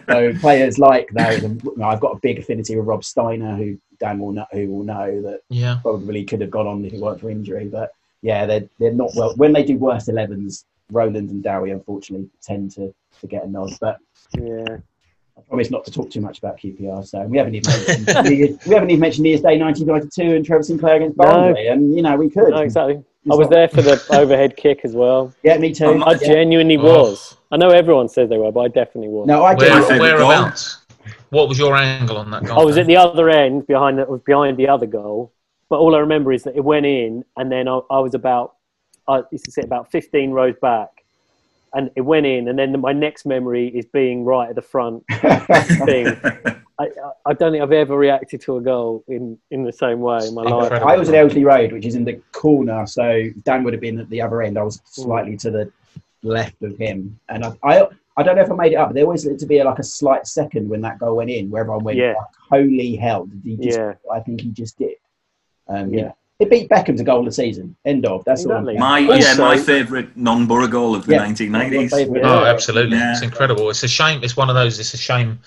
[SPEAKER 1] so players like those, and you know, I've got a big affinity with Rob Steiner, who Dan will know, who will know that
[SPEAKER 4] Yeah,
[SPEAKER 1] probably could have gone on if it weren't for injury. But yeah, they're they're not well. When they do worst 11s, Rowland and Dowie unfortunately tend to, to get a nod. But
[SPEAKER 5] Yeah.
[SPEAKER 1] I promise not to talk too much about QPR. So we haven't even mentioned, New Year's- we haven't even mentioned New Year's Day 1992 and Trevor Sinclair against
[SPEAKER 5] No.
[SPEAKER 1] Barnsley, and you know we could.
[SPEAKER 5] No, exactly.
[SPEAKER 1] It's
[SPEAKER 5] I was
[SPEAKER 1] not-
[SPEAKER 5] there for the overhead kick as well.
[SPEAKER 1] Yeah, me too.
[SPEAKER 3] I'm
[SPEAKER 5] I
[SPEAKER 1] Yeah.
[SPEAKER 5] genuinely
[SPEAKER 4] Oh.
[SPEAKER 5] was. I know everyone says they were, but I definitely was.
[SPEAKER 1] No, I
[SPEAKER 4] Where,
[SPEAKER 3] my
[SPEAKER 1] did.
[SPEAKER 3] favourite
[SPEAKER 4] whereabouts? What was your angle on that goal?
[SPEAKER 5] I was
[SPEAKER 4] Dan?
[SPEAKER 5] at the other end behind the, behind the other goal, but all I remember is that it went in, and then I, I was about I used to sit about 15 rows back, and it went in, and then my next memory is being right at the front thing. I, I- I don't think I've ever reacted to a goal in, in the same way in my life.
[SPEAKER 1] I was at Ellerslie Road, which is in the corner, so Dan would have been at the other end. I was slightly to the left of him, and I, I, I don't know if I made it up. But there was to be like a slight second when that goal went in, where everyone went,
[SPEAKER 5] Yeah.
[SPEAKER 1] like, "Holy hell!" Did he just?
[SPEAKER 5] Yeah.
[SPEAKER 1] I think he just did. Um,
[SPEAKER 5] Yeah.
[SPEAKER 1] Yeah. It beat Beckham to goal of the season. End of. That's
[SPEAKER 5] Exactly.
[SPEAKER 1] all.
[SPEAKER 3] my
[SPEAKER 5] Also-
[SPEAKER 3] yeah, my favourite non-Borough goal of the
[SPEAKER 1] Yeah,
[SPEAKER 3] 1990s.
[SPEAKER 1] favourite.
[SPEAKER 4] Oh, absolutely.
[SPEAKER 3] Yeah.
[SPEAKER 4] It's incredible. It's a shame. It's one of those. It's a shame.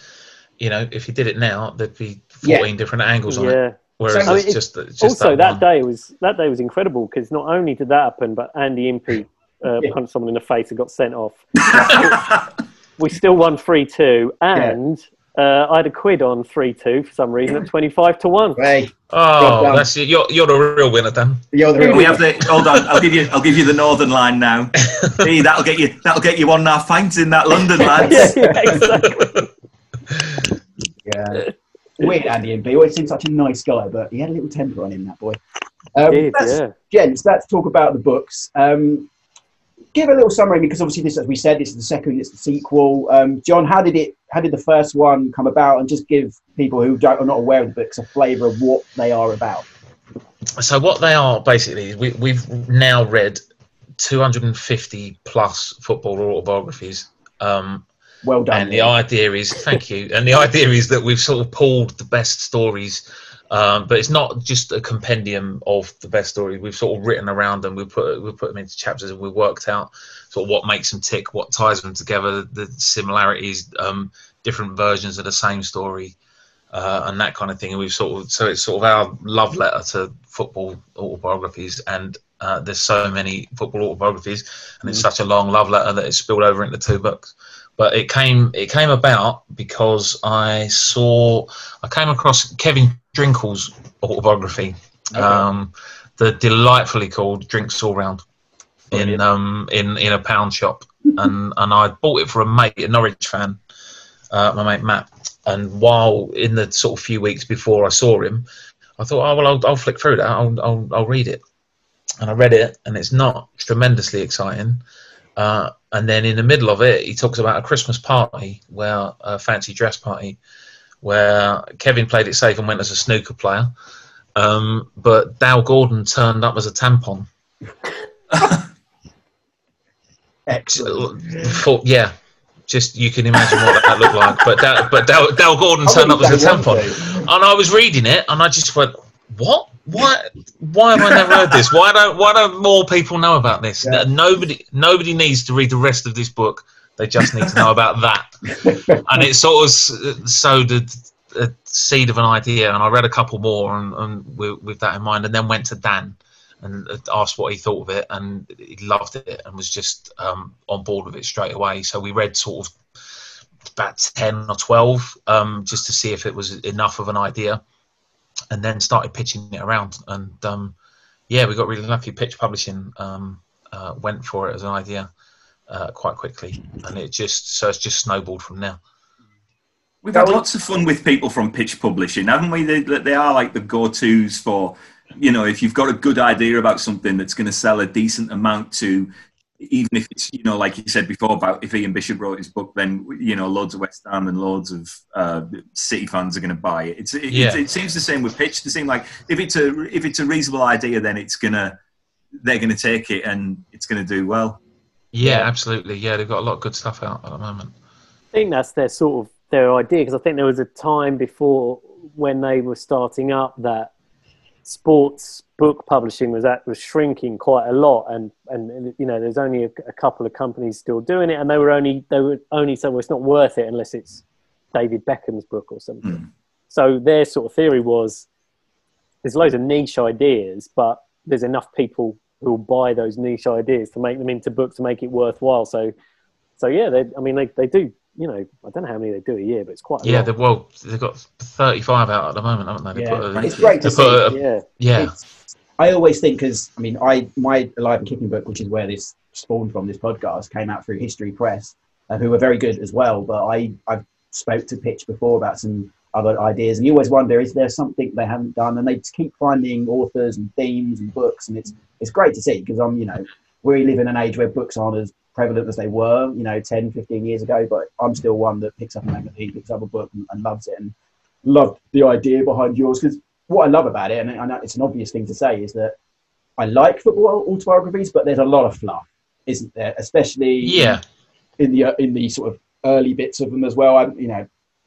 [SPEAKER 4] You know, if you did it now, there'd be
[SPEAKER 1] Yeah.
[SPEAKER 4] 14 different angles on it.
[SPEAKER 5] Yeah.
[SPEAKER 4] Whereas
[SPEAKER 1] So-
[SPEAKER 5] I
[SPEAKER 4] it's
[SPEAKER 5] mean,
[SPEAKER 4] just, it's just
[SPEAKER 5] Also, that,
[SPEAKER 4] one.
[SPEAKER 5] day was that day was incredible because not only did that happen, but Andy Impey uh,
[SPEAKER 1] Yeah.
[SPEAKER 5] punched someone in the face and got sent off. we still won three two, and uh, I had a quid on three two for some reason at twenty five to one.
[SPEAKER 1] Hey,
[SPEAKER 4] Oh,
[SPEAKER 1] Well
[SPEAKER 4] that's you're you're the real winner, Dan.
[SPEAKER 1] you're the
[SPEAKER 3] We have the hold on. I'll give you. I'll give you the northern line now. See, that'll get you. That'll get you one and a half pints in that London, lads.
[SPEAKER 5] yeah, exactly.
[SPEAKER 1] Yeah. Weird Andy Impey. Always seemed such a nice guy, but he had a little temper on him, that boy. Um,
[SPEAKER 5] Did,
[SPEAKER 1] that's-
[SPEAKER 5] yeah.
[SPEAKER 1] Gents, let's talk about the books. Um, give a little summary because obviously this, as we said, this is the second, it's the sequel. Um, John, how did it? How did the first one come about? And just give people who don't, are not aware of the books a flavour of what they are about.
[SPEAKER 4] So what they are basically, we, we've now read 250 plus football autobiographies. Um,
[SPEAKER 1] Well done.
[SPEAKER 4] and the idea is, thank you. And the idea is that we've sort of pulled the best stories, um, but it's not just a compendium of the best stories. We've sort of written around them. We put we put them into chapters, and we worked out sort of what makes them tick, what ties them together, the similarities, um, different versions of the same story. Uh, and that kind of thing, and we've sort of so it's sort of our love letter to football autobiographies, and uh, there's so many football autobiographies, and it's such a long love letter that it's spilled over into two books. But it came it came about because I saw I came across Kevin Drinkell's autobiography, um, the delightfully called "Drinks All Round" in um, in in a pound shop, and and I bought it for a mate, a Norwich fan, uh, my mate Matt. And while in the sort of few weeks before I saw him, I thought, oh well, I'll, I'll flick through that, I'll, I'll I'll read it, and I read it, and it's not tremendously exciting. Uh, and then in the middle of it, he talks about a Christmas party where a fancy dress party where Kevin played it safe and went as a snooker player. Um, but Dale Gordon turned up as a tampon.
[SPEAKER 1] Excellent.
[SPEAKER 4] For, yeah, just you can imagine what that looked like. But Dow, but Dale Gordon turned up as a tampon. And I was reading it and I just went, what? Why? Why have I never heard this? Why don't Why don't more people know about this?
[SPEAKER 1] Yeah.
[SPEAKER 4] Nobody Nobody needs to read the rest of this book. They just need to know about that. And it sort of sowed a, a seed of an idea. And I read a couple more, and, and with, with that in mind, and then went to Dan and asked what he thought of it, and he loved it and was just um, on board with it straight away. So we read sort of about ten or twelve um, just to see if it was enough of an idea and then started pitching it around. And um, yeah, we got really lucky. Pitch Publishing um, uh, went for it as an idea uh, quite quickly, and it just so it's just snowballed from there.
[SPEAKER 3] We've had lots of fun with people from Pitch Publishing, haven't we? They, they are like the go-tos for, you know, if you've got a good idea about something that's going to sell a decent amount to, even if it's, you know, like you said before about if Ian Bishop wrote his book, then you know, loads of West Ham and loads of uh, City fans are going to buy it. It's, it,
[SPEAKER 4] Yeah.
[SPEAKER 3] it, it seems the same with Pitch. They seem like if it's a if it's a reasonable idea, then it's gonna they're going to take it and it's going to do well.
[SPEAKER 4] Yeah, absolutely. Yeah, they've got a lot of good stuff out at the moment.
[SPEAKER 5] I think that's their sort of their idea because I think there was a time before when they were starting up that sports book publishing was at, was shrinking quite a lot and and you know there's only a, a couple of companies still doing it and they were only they were only so it's not worth it unless it's David Beckham's book or something.
[SPEAKER 3] Mm.
[SPEAKER 5] So their sort of theory was there's loads of niche ideas, but there's enough people who will buy those niche ideas to make them into books to make it worthwhile. So so yeah, they, I mean they, they do you know I don't know how many they do a year, but it's quite a
[SPEAKER 4] Yeah,
[SPEAKER 5] lot.
[SPEAKER 4] they've well, they've got thirty-five out at the moment, haven't they? They
[SPEAKER 1] Yeah.
[SPEAKER 4] put a-
[SPEAKER 1] It's great to see.
[SPEAKER 4] a-
[SPEAKER 5] yeah.
[SPEAKER 4] yeah,
[SPEAKER 1] It's, I always think because I mean, I my Alive and Kicking book, which is where this spawned from, this podcast came out through History Press, uh, who were very good as well. But I I've spoke to Pitch before about some other ideas, and you always wonder is there something they haven't done, and they just keep finding authors and themes and books, and it's it's great to see because I'm you know we live in an age where books aren't as prevalent as they were you know 10 15 years ago but i'm still one that picks up a magazine picks up a book and, and loves it and loved the idea behind yours because what I love about it, and I know it's an obvious thing to say, is that I like football autobiographies, but there's a lot of fluff, isn't there? Especially
[SPEAKER 4] yeah,
[SPEAKER 1] in the uh, in the sort of early bits of them as well. I'm you know,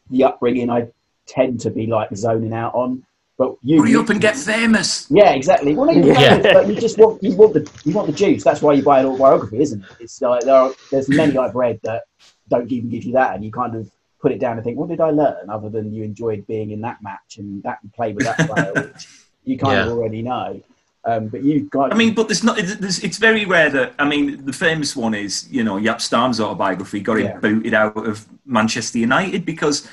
[SPEAKER 1] the upbringing I tend to be like zoning out on, but you
[SPEAKER 3] Hurry up and get famous.
[SPEAKER 1] yeah, exactly. Well, you
[SPEAKER 4] Yeah.
[SPEAKER 1] but you just want you want the you want the juice. That's why you buy an autobiography, isn't it? It's like there are there's many I've read that don't even give you that, and you kind of put it down and think, what did I learn other than you enjoyed being in that match and that play with that player, which you kind of already know. Um, but you've got.
[SPEAKER 3] I mean, but there's not. There's, it's very rare that. I mean, the famous one is you know Jaap Stam's autobiography got him
[SPEAKER 1] Yeah.
[SPEAKER 3] booted out of Manchester United because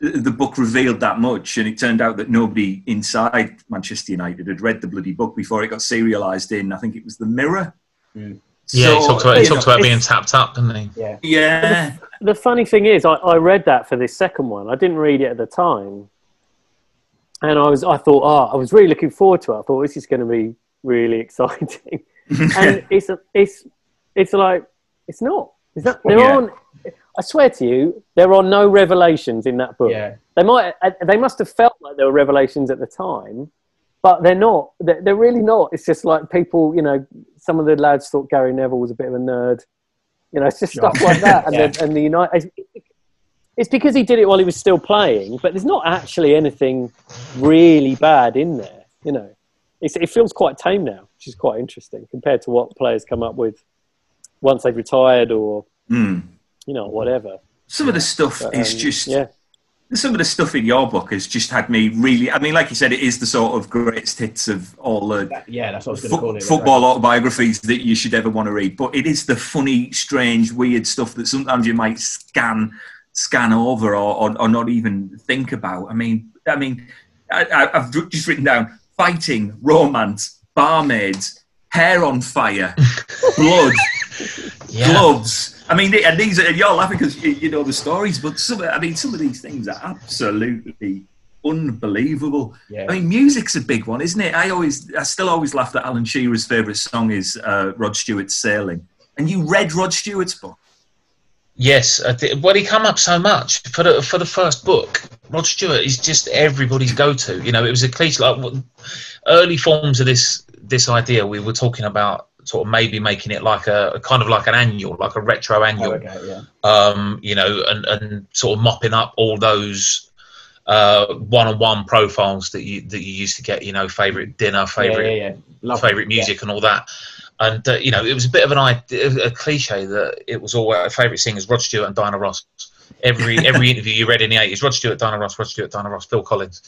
[SPEAKER 3] the the book revealed that much, and it turned out that nobody inside Manchester United had read the bloody book before it got serialised in. I think it was the Mirror.
[SPEAKER 1] Mm.
[SPEAKER 4] yeah. he
[SPEAKER 3] So,
[SPEAKER 4] talks about he
[SPEAKER 3] you
[SPEAKER 4] talks
[SPEAKER 3] know,
[SPEAKER 4] about being tapped up, didn't he?
[SPEAKER 1] yeah,
[SPEAKER 3] Yeah,
[SPEAKER 5] The funny thing is, I, I read that for this second one. I didn't read it at the time, and I was I thought, oh, I was really looking forward to it. I thought this is going to be really exciting, and it's it's it's like it's not. It's not. There
[SPEAKER 3] Yeah.
[SPEAKER 5] aren't. I swear to you, there are no revelations in that book.
[SPEAKER 1] yeah,
[SPEAKER 5] They might. uh, They must have felt like there were revelations at the time, but they're not. They're, they're really not. It's just like people. You know, some of the lads thought Gary Neville was a bit of a nerd. You know, it's just
[SPEAKER 1] Sure.
[SPEAKER 5] stuff like that. And,
[SPEAKER 1] Yeah.
[SPEAKER 5] the, and the United. It's because he did it while he was still playing, but there's not actually anything really bad in there. You know, it's, it feels quite tame now, which is quite interesting compared to what players come up with once they've retired or
[SPEAKER 3] Hmm.
[SPEAKER 5] You know whatever.
[SPEAKER 3] some of the stuff
[SPEAKER 5] But,
[SPEAKER 3] is
[SPEAKER 5] um,
[SPEAKER 3] just.
[SPEAKER 5] yeah.
[SPEAKER 3] Some of the stuff in your book has just had me really. I mean, like you said, it is the sort of greatest hits of all the
[SPEAKER 1] that, yeah. That's what I was
[SPEAKER 3] Fo-
[SPEAKER 1] call it.
[SPEAKER 3] football autobiographies that you should ever want to read. But it is the funny, strange, weird stuff that sometimes you might scan scan over or, or, or not even think about. I mean, I mean, I, I- I've just written down fighting, romance, barmaids, hair on fire, blood,
[SPEAKER 4] Yeah.
[SPEAKER 3] gloves. I mean, and these are you're laughing because you, you know the stories, but some. I mean, some of these things are absolutely unbelievable.
[SPEAKER 1] Yeah.
[SPEAKER 3] I mean, music's a big one, isn't it? I always, I still always laugh that Alan Shearer's favourite song is uh, Rod Stewart's "Sailing." And you read Rod Stewart's book.
[SPEAKER 4] Yes, well, he come up so much for the for the first book. Rod Stewart is just everybody's go-to. You know, it was a cliche. Like early forms of this this idea, we were talking about sort of maybe making it like a, a kind of like an annual, like a retro annual.
[SPEAKER 1] Oh, okay, yeah.
[SPEAKER 4] um, you know, and, and sort of mopping up all those uh, one-on-one profiles that you that you used to get. You know, favorite dinner, favorite
[SPEAKER 1] yeah, yeah.
[SPEAKER 4] Favorite
[SPEAKER 1] it.
[SPEAKER 4] music and all that. And uh, you know, it was a bit of an idea, a cliche that it was all uh, favorite singers Rod Stewart and Diana Ross. Every every interview you read in the eighties, Rod Stewart, Diana Ross, Rod Stewart, Diana Ross, Phil Collins,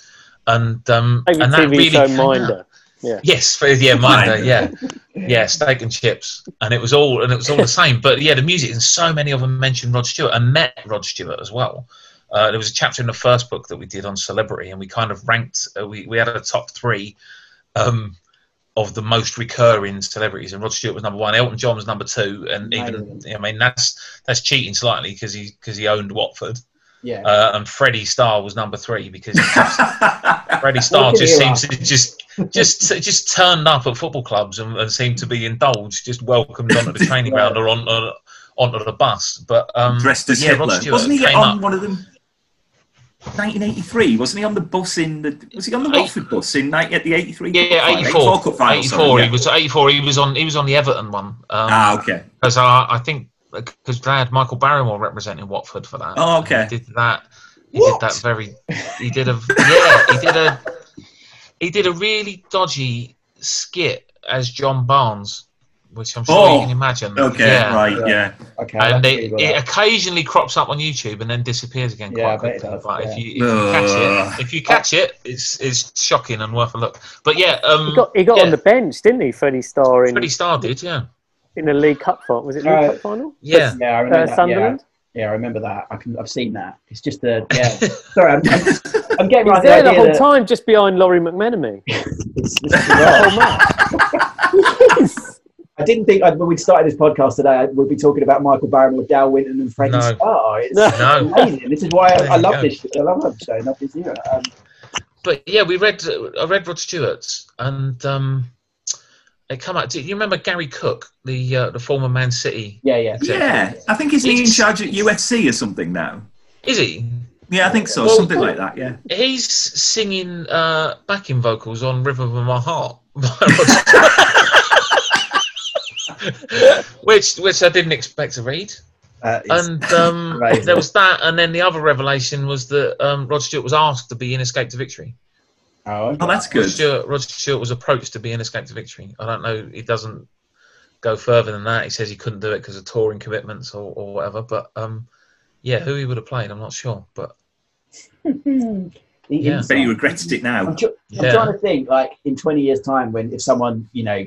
[SPEAKER 4] and um,
[SPEAKER 5] Favorite
[SPEAKER 4] and that
[SPEAKER 5] TV
[SPEAKER 4] really
[SPEAKER 5] show
[SPEAKER 4] came out.
[SPEAKER 5] Minder. Yeah.
[SPEAKER 4] Yes, for, yeah, Minder,
[SPEAKER 3] Minder.
[SPEAKER 4] yeah, yeah, steak and chips, and it was all and it was all the same. But yeah, the music and so many of them mentioned Rod Stewart and met Rod Stewart as well. Uh, there was a chapter in the first book that we did on celebrity, and we kind of ranked. Uh, we we had a top three um, of the most recurring celebrities, and Rod Stewart was number one. Elton John was number two, and even I mean that's that's cheating slightly because he because he owned Watford,
[SPEAKER 1] Yeah.
[SPEAKER 4] uh, and Freddie Starr was number three because he just Freddie Starr just
[SPEAKER 1] you,
[SPEAKER 4] seems to just just just turned up at football clubs and, and seemed to be indulged, just welcomed onto the training ground or on, on onto the bus. But um,
[SPEAKER 3] Dressed as
[SPEAKER 4] yeah,
[SPEAKER 3] Hitler. Wasn't he on
[SPEAKER 4] up-
[SPEAKER 3] one of them? 1983. Wasn't he on the bus in the? Was he on the
[SPEAKER 4] Eight-
[SPEAKER 3] Watford bus in 90, at the 83?
[SPEAKER 4] Yeah,
[SPEAKER 3] Cup final?
[SPEAKER 4] 84, 84 He was 84. He was on. He was on the Everton one. Um,
[SPEAKER 3] Ah, okay.
[SPEAKER 4] because I, I think because they had Michael Barrymore representing Watford for that.
[SPEAKER 3] Oh, okay.
[SPEAKER 4] He did that. He
[SPEAKER 1] What?
[SPEAKER 4] did that very. He did a yeah. He did a. He did a really dodgy skit as John Barnes, which I'm sure
[SPEAKER 3] Oh,
[SPEAKER 4] you can imagine.
[SPEAKER 3] Okay,
[SPEAKER 4] Yeah.
[SPEAKER 3] right,
[SPEAKER 1] Yeah.
[SPEAKER 3] yeah.
[SPEAKER 1] Okay.
[SPEAKER 4] And
[SPEAKER 1] have
[SPEAKER 4] it, it occasionally crops up on YouTube and then disappears again
[SPEAKER 1] Yeah,
[SPEAKER 4] quite
[SPEAKER 1] bet it
[SPEAKER 4] quickly.
[SPEAKER 1] does,
[SPEAKER 4] But
[SPEAKER 1] yeah.
[SPEAKER 4] if you if you catch it, if you catch it, it's it's shocking and worth a look. But yeah, um,
[SPEAKER 5] He got he got
[SPEAKER 4] yeah,
[SPEAKER 5] on the bench, didn't he? Freddie Starr in
[SPEAKER 4] Freddie Starr did, yeah,
[SPEAKER 5] in the League Cup final. Was it League
[SPEAKER 1] Uh,
[SPEAKER 5] Cup final?
[SPEAKER 4] yeah.
[SPEAKER 1] Yeah, I remember
[SPEAKER 5] Uh,
[SPEAKER 1] that.
[SPEAKER 5] Sunderland.
[SPEAKER 1] Yeah, yeah, I remember that. I can, I've seen that. It's just a yeah. Sorry, I'm, I'm, I'm getting right
[SPEAKER 5] there the
[SPEAKER 1] idea
[SPEAKER 5] whole
[SPEAKER 1] that
[SPEAKER 5] time, just behind Lawrie McMenemy.
[SPEAKER 1] it's- this. I didn't think I'd, when we started this podcast today, we'd be talking about Michael Barrymore, Dale Winton, and Freddie
[SPEAKER 4] No.
[SPEAKER 1] Starr. It's
[SPEAKER 4] No.
[SPEAKER 1] amazing. This is why I, I love
[SPEAKER 4] go.
[SPEAKER 1] this. I love this show. I love this era. Um,
[SPEAKER 4] But yeah, we read. I read Rod Stewart's, and um, it come out. Do you remember Garry Cook, the uh, the former Man City?
[SPEAKER 1] yeah, yeah.
[SPEAKER 3] Yeah, I think he's in charge at USC or something now.
[SPEAKER 4] Is he?
[SPEAKER 3] Yeah, I think so.
[SPEAKER 4] Well,
[SPEAKER 3] something like that, yeah.
[SPEAKER 4] He's singing uh, backing vocals on "Rhythm of My Heart," by Rod Stewart. which which I didn't expect to read.
[SPEAKER 1] Uh,
[SPEAKER 4] And um, there was that, and then the other revelation was that um, Rod Stewart was asked to be in Escape to Victory.
[SPEAKER 1] Oh, okay.
[SPEAKER 3] Oh, that's
[SPEAKER 4] Rod
[SPEAKER 3] good.
[SPEAKER 4] Stewart, Rod Stewart was approached to be in Escape to Victory. I don't know. He doesn't go further than that. He says he couldn't do it because of touring commitments or, or whatever. But um, yeah, who he would have played, I'm not sure. But Yeah.
[SPEAKER 1] insight.
[SPEAKER 3] Bet he regrets it now.
[SPEAKER 1] I'm, tr- I'm trying to think, like in 20 years' time, when if someone, you know,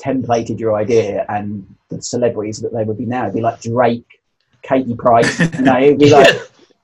[SPEAKER 1] templated your idea and the celebrities that they would be now, it'd be like Drake, Katie Price. You know, it'd be like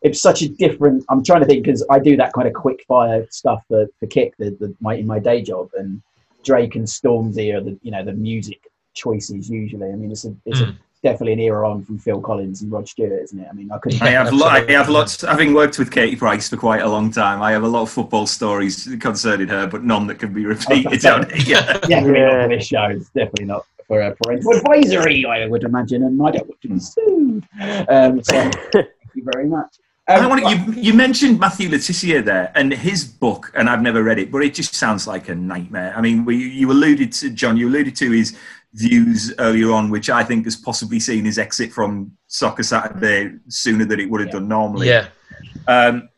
[SPEAKER 1] it's such a different. I'm trying to think because I do that kind of quick fire stuff for for Kick, the, the my in my day job, and Drake and Stormzy are the you know the music choices usually. I mean, it's a it's a,
[SPEAKER 4] Mm.
[SPEAKER 1] definitely an era on from Phil Collins and Rod Stewart, isn't it? I mean, I could.
[SPEAKER 3] I have, lo- I have lots. Having worked with Katie Price for quite a long time, I have a lot of football stories concerning her, but none that can be repeated on here.
[SPEAKER 1] Definitely not
[SPEAKER 5] Yeah.
[SPEAKER 1] this show. It's definitely not for a parental advisory, I would imagine, and I don't want to be sued. Um, so, thank you very much. Um,
[SPEAKER 3] I want to, you, you mentioned Matthew Le Tissier there and his book, and I've never read it, but it just sounds like a nightmare. I mean, we, you alluded to John, you alluded to his views earlier on, which I think has possibly seen his exit from Soccer Saturday sooner than it would have
[SPEAKER 1] Yeah.
[SPEAKER 3] done normally.
[SPEAKER 4] yeah,
[SPEAKER 3] Um,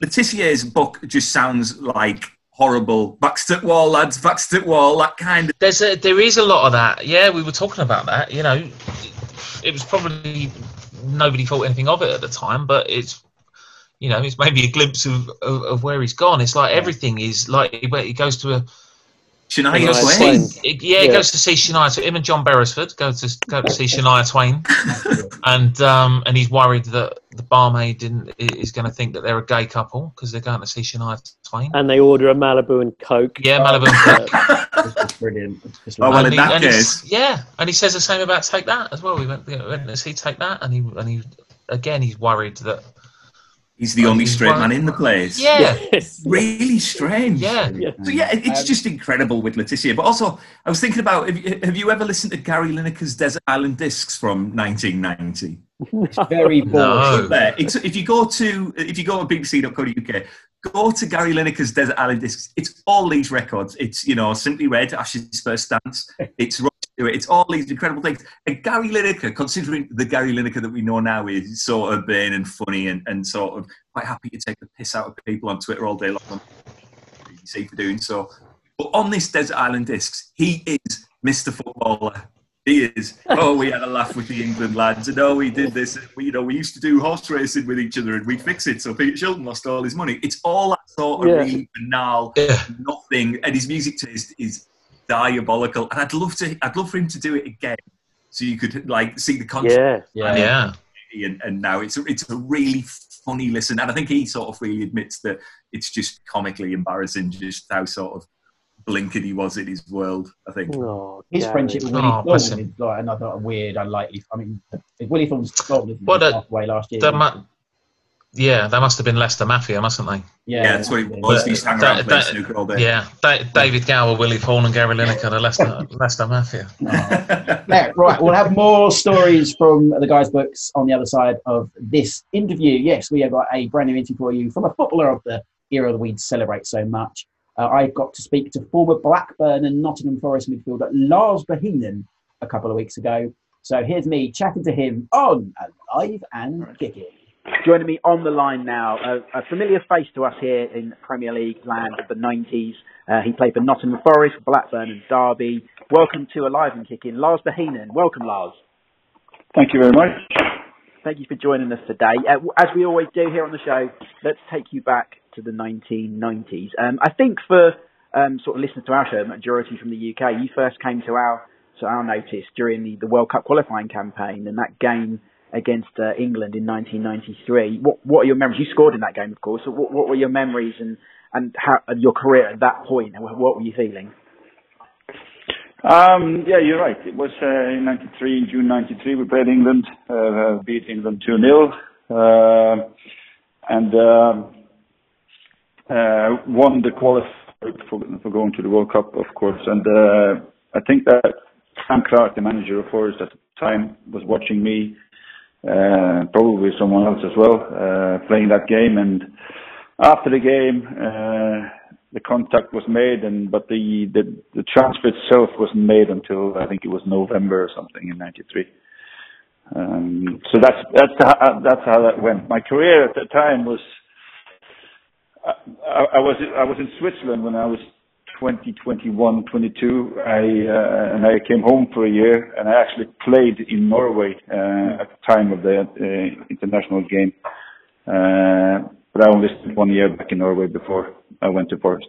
[SPEAKER 3] Le Tissier's book just sounds like horrible. Backstep wall, lads, backstep wall, that kind of.
[SPEAKER 4] there's a there is a lot of that. Yeah, we were talking about that. You know, it was probably nobody thought anything of it at the time, but it's you know it's maybe a glimpse of, of, of where he's gone. It's like everything is like he, he goes to a
[SPEAKER 3] Shania
[SPEAKER 4] he goes
[SPEAKER 3] Twain.
[SPEAKER 4] see, yeah, he
[SPEAKER 5] Yeah.
[SPEAKER 4] goes to see Shania. So him and John Beresford go to go to see Shania Twain, and um, and he's worried that the barmaid didn't, is going to think that they're a gay couple because they're going to see Shania Twain.
[SPEAKER 5] And they order a Malibu and Coke.
[SPEAKER 4] Yeah, Malibu. and Coke.
[SPEAKER 1] Brilliant.
[SPEAKER 3] Oh, well,
[SPEAKER 1] like-
[SPEAKER 3] in
[SPEAKER 4] he-
[SPEAKER 3] that
[SPEAKER 4] he's-
[SPEAKER 3] case-
[SPEAKER 4] yeah, and he says the same about Take That as well. We went, we went to see Take That, and he and he again he's worried that
[SPEAKER 3] He's the only straight man in the place.
[SPEAKER 4] yeah,
[SPEAKER 5] Yes.
[SPEAKER 3] Really strange.
[SPEAKER 4] yeah,
[SPEAKER 5] Yeah.
[SPEAKER 3] So yeah, it's
[SPEAKER 1] Um,
[SPEAKER 3] just incredible with Le Tissier. But also, I was thinking about have you, have you ever listened to Gary Lineker's Desert Island Discs from 1990?
[SPEAKER 1] it's very boring.
[SPEAKER 4] No.
[SPEAKER 3] There, it's, if you go to if you go to bbc.co.uk, go to Gary Lineker's Desert Island Discs. It's all these records. It's you know Simply Red, Ash's First Dance. It's Rod It's all these incredible things. And Gary Lineker, considering the Gary Lineker that we know now is sort of vain and funny and, and sort of quite happy to take the piss out of people on Twitter all day long. BBC for doing so. But on this Desert Island Discs, he is Mr. Footballer. He is. Oh, we had a laugh with the England lads, and oh, we did this. We, you know, we used to do horse racing with each other, and we'd fix it. So Peter Shilton lost all his money. It's all that sort of
[SPEAKER 5] Yeah.
[SPEAKER 3] really banal,
[SPEAKER 4] Yeah.
[SPEAKER 3] nothing. And his music taste is diabolical. And I'd love to. I'd love for him to do it again, so you could like see the concept.
[SPEAKER 5] Yeah.
[SPEAKER 4] Yeah.
[SPEAKER 3] And, and now it's a, it's a really funny listen, and I think he sort of really admits that it's just comically embarrassing, just how sort of blinkered he was in his world. I think.
[SPEAKER 5] Oh,
[SPEAKER 1] His
[SPEAKER 5] Gary.
[SPEAKER 1] friendship with Willie
[SPEAKER 4] Oh,
[SPEAKER 1] Thorne is like another weird, unlikely. I mean, Willie Thorne's gone isn't he?
[SPEAKER 4] Well, that-
[SPEAKER 1] away last year.
[SPEAKER 4] That mu- yeah, that must have been Leicester Mafia, mustn't they?
[SPEAKER 3] Yeah, that's what it was. He used to hang
[SPEAKER 4] That-
[SPEAKER 3] around playing snooker all day.
[SPEAKER 4] Yeah, da- David Gower, Willie Thorne, and Gary Lineker, the Leicester, Leicester Mafia.
[SPEAKER 1] Yeah, right. We'll have more stories from the guys' books on the other side of this interview. Yes, we have got a brand new interview for you from a footballer of the era that we celebrate so much. Uh, I got to speak to former Blackburn and Nottingham Forest midfielder Lars Bohinen a couple of weeks ago. So here's me chatting to him on Alive and Kicking. Joining me on the line now, a, a familiar face to us here in Premier League land of the 90s. Uh, he played for Nottingham Forest, Blackburn, and Derby. Welcome to Alive and Kicking, Lars Bohinen. Welcome, Lars.
[SPEAKER 6] Thank you very much.
[SPEAKER 1] Thank you for joining us today. Uh, as we always do here on the show, let's take you back to the 1990s. Um, I think for um, sort of listeners to our show, majority from the UK, you first came to our to our notice during the, the World Cup qualifying campaign and that game against uh, England in 1993. What what are your memories? You scored in that game, of course. So what, what were your memories and and how and your career at that point? And what were you feeling?
[SPEAKER 6] Um, yeah, you're right. It was uh, in '93, in June '93, we played England, uh, beat England 2 0, uh, and um uh, won the qualifier for, for going to the World Cup, of course. And uh, I think that Sam Clark, the manager of Forest at the time, was watching me, probably someone else as well, uh, playing that game. And after the game, uh, the contact was made, and but the, transfer itself wasn't made until I think it was November or something in '93. Um, so that's that's how, that's how that went. My career at the time was I, I was I was in Switzerland when I was 20, 21, 22. I uh, and I came home for a year, and I actually played in Norway uh, at the time of the uh, international game. But I only spent one year back in Norway before I went to Forest.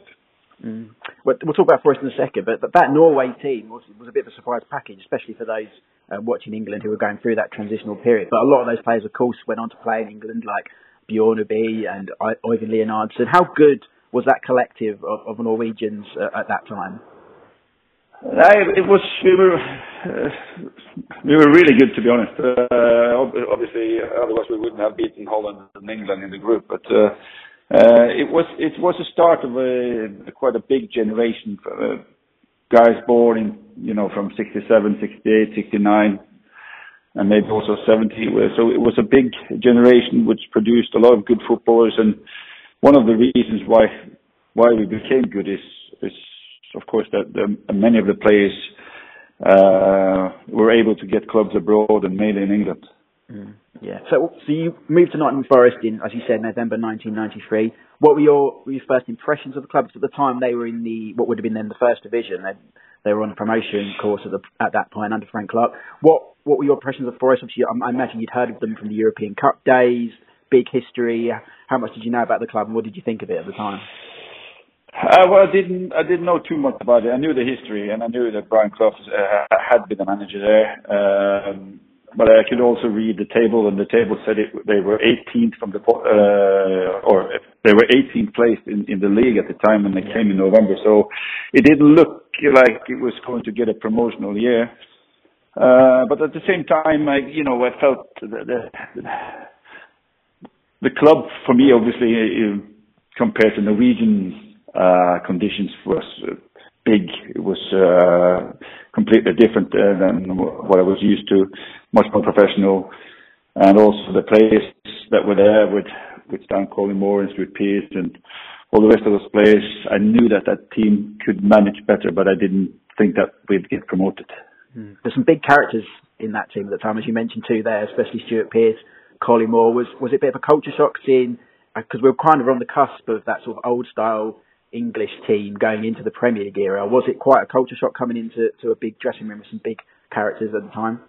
[SPEAKER 1] Mm. We'll, talk about Forest in a second, but, but that Norway team was, was a bit of a surprise package, especially for those uh, watching England who were going through that transitional period. But a lot of those players, of course, went on to play in England, like Bjorn Bjornebye and I- Ivan Leonhardsen. How good was that collective of, of Norwegians uh, at that time?
[SPEAKER 6] I, it was we were uh, we were really good to be honest. Uh, obviously, otherwise we wouldn't have beaten Holland and England in the group. But uh, uh, it was it was a start of a quite a big generation. Uh, guys born in you know from 67, 68, 69, and maybe also 70. So it was a big generation which produced a lot of good footballers. And one of the reasons why why we became good is of course, that many of the players uh, were able to get clubs abroad and mainly in England.
[SPEAKER 1] Mm, yeah. So, you moved to Nottingham Forest in, as you said, November 1993. What were your, first impressions of the club? 'Cause at the time, they were in the what would have been then the first division. They, were on the promotion course at, that point under Frank Clark. What were your impressions of Forest? Obviously, I imagine you'd heard of them from the European Cup days. Big history. How much did you know about the club, and what did you think of it at the time?
[SPEAKER 6] Uh, well, I didn't. I didn't know too much about it. I knew the history, and I knew that Brian Clough uh, had been the manager there. Um, but I could also read the table, and the table said it, they were 18th from the uh, or they were 18th placed in, in the league at the time when they came in November. So it didn't look like it was going to get a promotional year. Uh, but at the same time, I, you know, I felt that, the, the club for me, obviously, compared to Norwegian uh, conditions was uh, big. It was uh, completely different uh, than what I was used to, much more professional. And also the players that were there with, with Stan Collymore and Stuart Pearce and all the rest of those players, I knew that that team could manage better, but I didn't think that we'd get promoted.
[SPEAKER 1] Mm. There's some big characters in that team at the time, as you mentioned too. There, especially Stuart Pearce, Collymore. Was was it a bit of a culture shock seeing because uh, we were kind of on the cusp of that sort of old style English team going into the Premier League era. Was it quite a culture shock coming into to a big dressing room with some big characters at the time?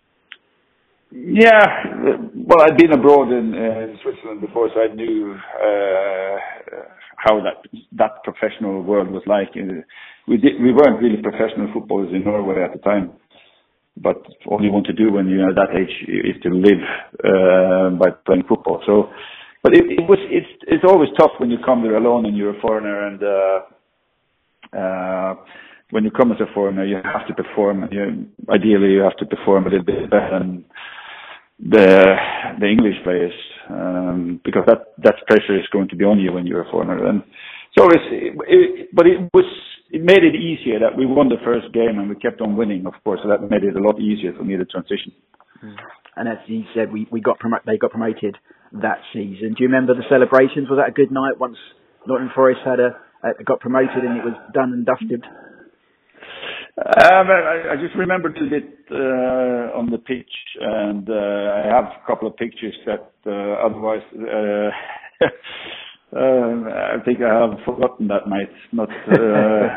[SPEAKER 6] Yeah, well, I'd been abroad in, uh, in Switzerland before, so I knew uh, how that that professional world was like. We did, we weren't really professional footballers in Norway at the time, but all you want to do when you're at that age is to live uh, by playing football. So, but it, it was it's it's always tough when you come there alone and you're a foreigner and. Uh, uh, when you come as a foreigner, you have to perform. You, ideally, you have to perform a little bit better than the the English players um, because that that pressure is going to be on you when you're a foreigner. And so it's, it, it, but it was it made it easier that we won the first game and we kept on winning, of course. So that made it a lot easier for me to transition.
[SPEAKER 1] Mm. And as you said, we, we got promo- they got promoted that season. Do you remember the celebrations? Was that a good night once Nottingham Forest had a, a got promoted and it was done and dusted?
[SPEAKER 6] Um, I, I just remember a bit uh, on the pitch, and uh, I have a couple of pictures that uh, otherwise uh, I think I have forgotten that night. Not uh,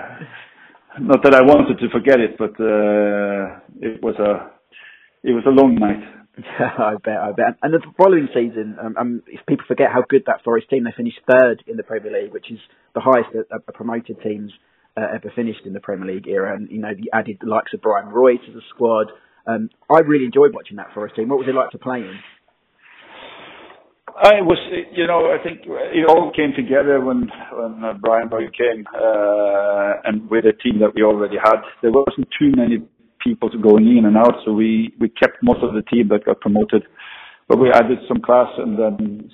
[SPEAKER 6] not that I wanted to forget it, but uh, it was a it was a long night.
[SPEAKER 1] Yeah, I bet, I bet. And the following season, um, um, if people forget how good that Forest team, they finished third in the Premier League, which is the highest that uh, promoted teams uh, ever finished in the Premier League era. And, you know, the added the likes of Bryan Roy to the squad. Um, I really enjoyed watching that Forest team. What was it like to play in?
[SPEAKER 6] I was, you know, I think it all came together when when uh, Bryan came, uh, and with a team that we already had, there wasn't too many people going in and out, so we we kept most of the team that got promoted, but we added some class, and then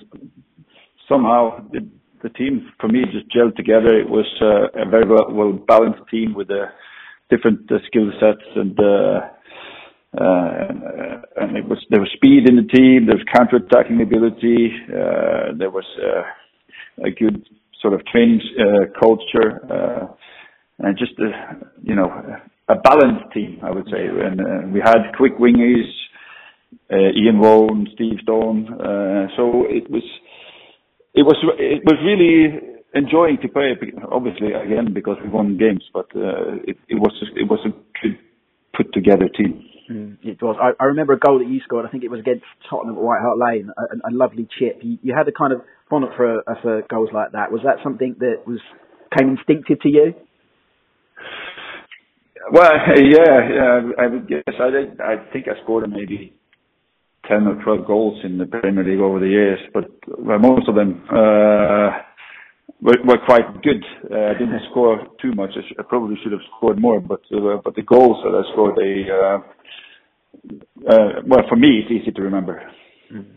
[SPEAKER 6] somehow it, the team for me just gelled together. It was uh, a very well, well balanced team with uh, different uh, skill sets and uh, uh, and it was there was speed in the team. There was counter attacking ability. Uh, there was uh, a good sort of training uh, culture uh, and just a, you know a balanced team, I would say. And uh, we had quick wingers, uh, Ian Woan, Steve Stone. Uh, so it was it was it was really enjoying to play. Obviously, again because we won games, but uh, it, it was it was a good put together team.
[SPEAKER 1] It was. I, I, remember a goal that you scored. I think it was against Tottenham at White Hart Lane. A, a lovely chip. You, you, had a kind of fondness for uh, for goals like that. Was that something that was came instinctive to you?
[SPEAKER 6] Well, yeah, yeah. I would guess. I think I think I scored maybe 10 or 12 goals in the Premier League over the years, but well, most of them uh, were, were quite good. Uh, I didn't score too much. I, sh- I probably should have scored more, but uh, but the goals that I scored, they uh, uh, well for me it's easy to remember.
[SPEAKER 1] Mm-hmm.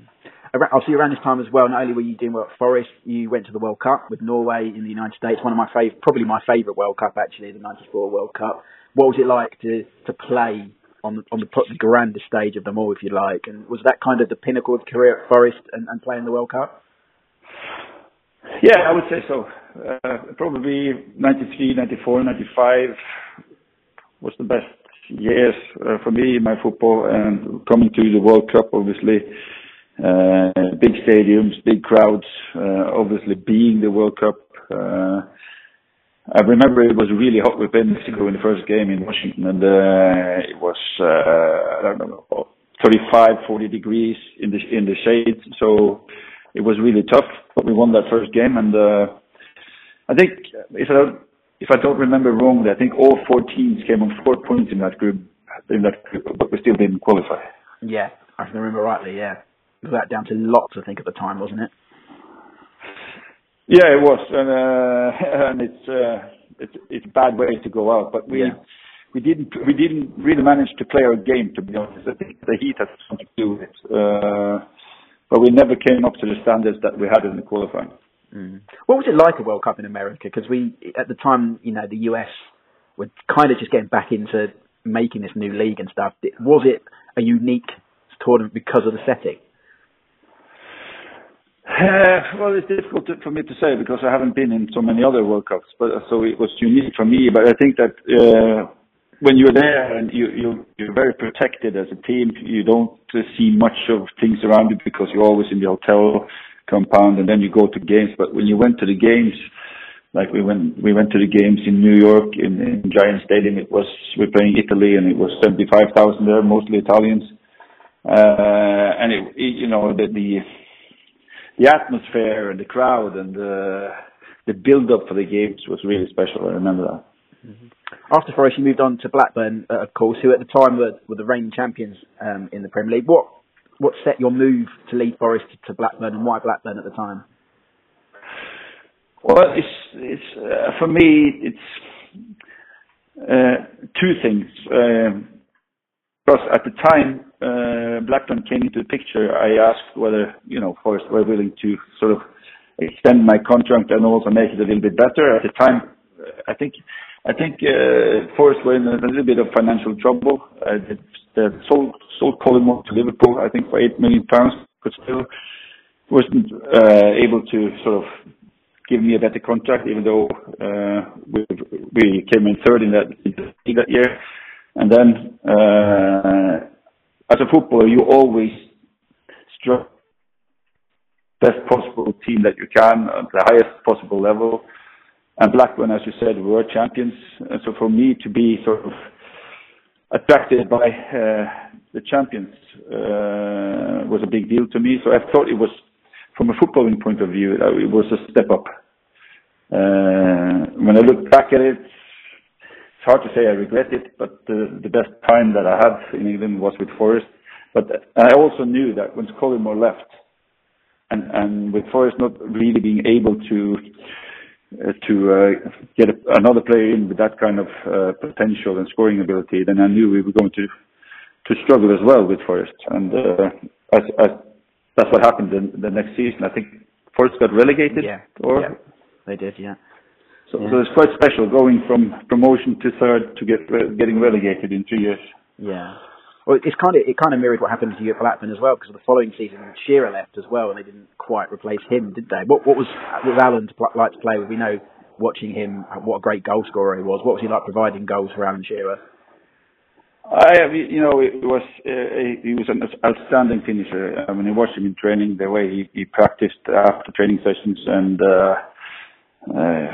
[SPEAKER 1] Obviously, around this time as well, not only were you doing well at Forest, you went to the World Cup with Norway in the United States. One of my favorite, probably my favourite World Cup actually, the '94 World Cup. What was it like to to play on the, on the, the grandest stage of them all, if you like. And was that kind of the pinnacle of career at Forest and, and playing the World Cup?
[SPEAKER 6] Yeah, I would say so. Uh, probably 93, 94, 95 was the best years uh, for me in my football and coming to the World Cup, obviously. Uh, big stadiums, big crowds, obviously being the World Cup. Uh, I remember it was really hot We with Mexico in the first game in Washington, and uh, it was I don't know 35, 40 degrees in the in the shade. So it was really tough, but we won that first game, and uh, I think if I don't, if I don't remember wrongly, I think all four teams came on four points in that group, in that group, but we still didn't qualify.
[SPEAKER 1] Yeah, I remember rightly. Yeah, it was that down to lots, I think, at the time, wasn't it?
[SPEAKER 6] Yeah, it was, and uh, and it's uh, it's it's a bad way to go out. But we yeah. we didn't we didn't really manage to play our game. To be honest, I think the heat had something to do with it. Uh, but we never came up to the standards that we had in the qualifying.
[SPEAKER 1] Mm. What was it like a World Cup in America? Because we at the time, you know, the US were kind of just getting back into making this new league and stuff. Was it a unique tournament because of the setting?
[SPEAKER 6] Uh, well, it's difficult to, for me to say because I haven't been in so many other World Cups, but so it was unique for me. But I think that uh, when you're there and you, you you're very protected as a team, you don't see much of things around you because you're always in the hotel compound, and then you go to games. But when you went to the games, like we went we went to the games in New York in, in Giant Stadium, it was we're playing Italy, and it was seventy five thousand there, mostly Italians, uh, and it, it you know the the the atmosphere and the crowd and the the build up for the games was really special. I remember that.
[SPEAKER 1] After Forest, you moved on to Blackburn, uh, of course, who at the time were, were the reigning champions um, in the Premier League. What what set your move to leave Forest to Blackburn, and why Blackburn at the time?
[SPEAKER 6] Well, it's it's uh, for me it's uh, two things. Um, because at the time uh, Blackburn came into the picture, I asked whether you know Forest were willing to sort of extend my contract and also make it a little bit better. At the time, I think I think uh, Forest were in a little bit of financial trouble. They, sold Collymore to Liverpool, I think, for eight million pounds, but still wasn't uh, able to sort of give me a better contract, even though uh, we, came in third in that in that year. And then, uh, as a footballer, you always strive best possible team that you can at the highest possible level. And Blackburn, as you said, were champions. So for me to be sort of attracted by uh, the champions uh, was a big deal to me. So I thought it was, from a footballing point of view, uh, it was a step up. When I look back at it, it's hard to say I regret it, but the, best time that I had in England was with Forest. But I also knew that when Collymore left, and, with Forest not really being able to to uh, get a, another player in with that kind of uh, potential and scoring ability, then I knew we were going to to struggle as well with Forest. And uh, as, as that's what happened in the next season. I think Forest got relegated.
[SPEAKER 1] Yeah.
[SPEAKER 6] Or
[SPEAKER 1] yeah, they did. Yeah.
[SPEAKER 6] so,
[SPEAKER 1] Yeah.
[SPEAKER 6] so it's quite special going from promotion to third to get re- getting relegated in three years.
[SPEAKER 1] Yeah. Well, it's kind of it kind of mirrored what happened to you at Blackburn as well, because the following season Shearer left as well, and they didn't quite replace him, did they? What what was what was Alan like to play with? We know watching him, what a great goal scorer he was. What was he like providing goals for Alan Shearer?
[SPEAKER 6] I, you know, it was uh, he was an outstanding finisher. I mean, I watched him in training, the way he, he practiced after training sessions, and uh, uh,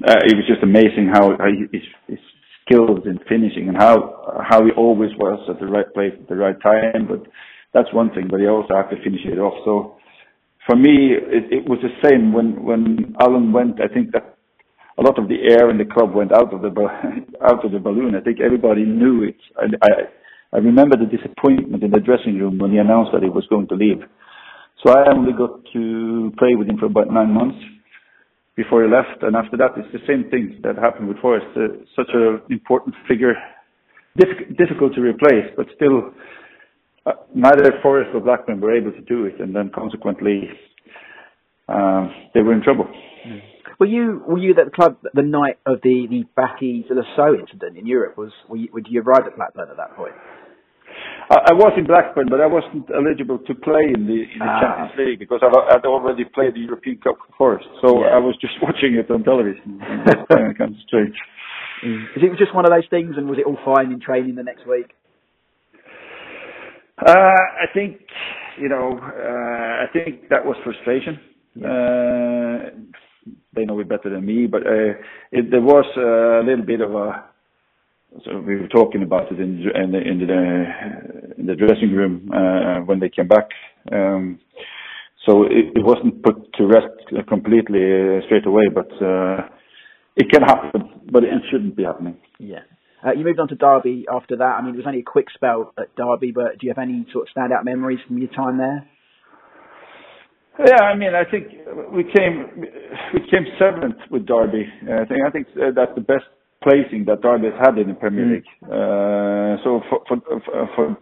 [SPEAKER 6] it was just amazing how, how his, his skills in finishing and how how he always was at the right place at the right time. But that's one thing. But he also had to finish it off. So for me, it, it was the same when when Alan went. I think that a lot of the air in the club went out of the out of the balloon. I think everybody knew it. I, I I remember the disappointment in the dressing room when he announced that he was going to leave. So I only got to play with him for about nine months before he left, and after that, it's the same thing that happened with Forest. Uh, such an important figure, Dif- difficult to replace, but still, uh, neither Forest or Blackburn were able to do it, and then consequently, uh, they were in trouble.
[SPEAKER 1] Were you were you at the club the night of the the Baki the incident in Europe? Was were you, would you arrive at Blackburn at that point?
[SPEAKER 6] I, I was in Blackburn, but I wasn't eligible to play in the, in the
[SPEAKER 1] Ah.
[SPEAKER 6] Champions League because I, I'd already played the European Cup first. So
[SPEAKER 1] Yeah.
[SPEAKER 6] I was just watching it on television. And That's kind of, kind of strange.
[SPEAKER 1] Is it was just one of those things, and was it all fine in training the next week?
[SPEAKER 6] Uh, I think, you know, uh, I think that was frustration. Uh, they know it better than me, but uh, it, there was a little bit of a. So we were talking about it in, in the in the, in the dressing room uh, when they came back. Um, so it, it wasn't put to rest completely uh, straight away, but uh, it can happen, but it shouldn't be happening.
[SPEAKER 1] Yeah. Uh, you moved on to Derby after that. I mean, it was only a quick spell at Derby, but do you have any sort of standout memories from your time there?
[SPEAKER 6] Yeah, I mean, I think we came we came seventh with Derby. Uh, I think I think uh, that's the best placing that Derby has had in the Premier
[SPEAKER 1] Mm.
[SPEAKER 6] League. Uh, so for for for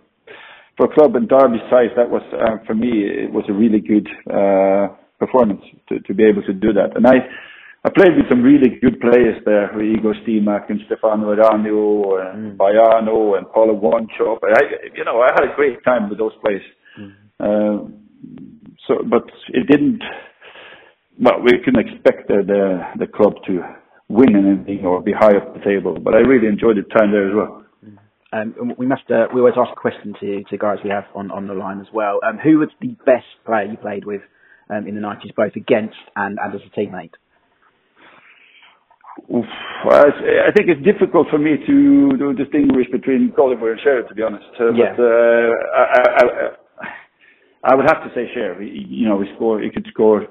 [SPEAKER 6] for a club and Derby size, that was uh, for me it was a really good uh, performance to to be able to do that. And I I played with some really good players there, with Igor Stimac and Stefano Eranio and Baiano and Paulo Wanchope. I you know I had a great time with those players. Uh, so, but it didn't. Well, we couldn't expect the the, the club to win and anything or be high up the table. But I really enjoyed the time there as well.
[SPEAKER 1] Um, we must. Uh, we always ask a question to, to guys we have on, on the line as well. Um, who was the best player you played with um, in the nineties, both against and, and as a teammate?
[SPEAKER 6] Oof, I think it's difficult for me to, to distinguish between Collymore and Shearer, to be honest. Uh,
[SPEAKER 1] Yeah.
[SPEAKER 6] But uh, I, I, I, I would have to say Shearer. You know, we score. He could score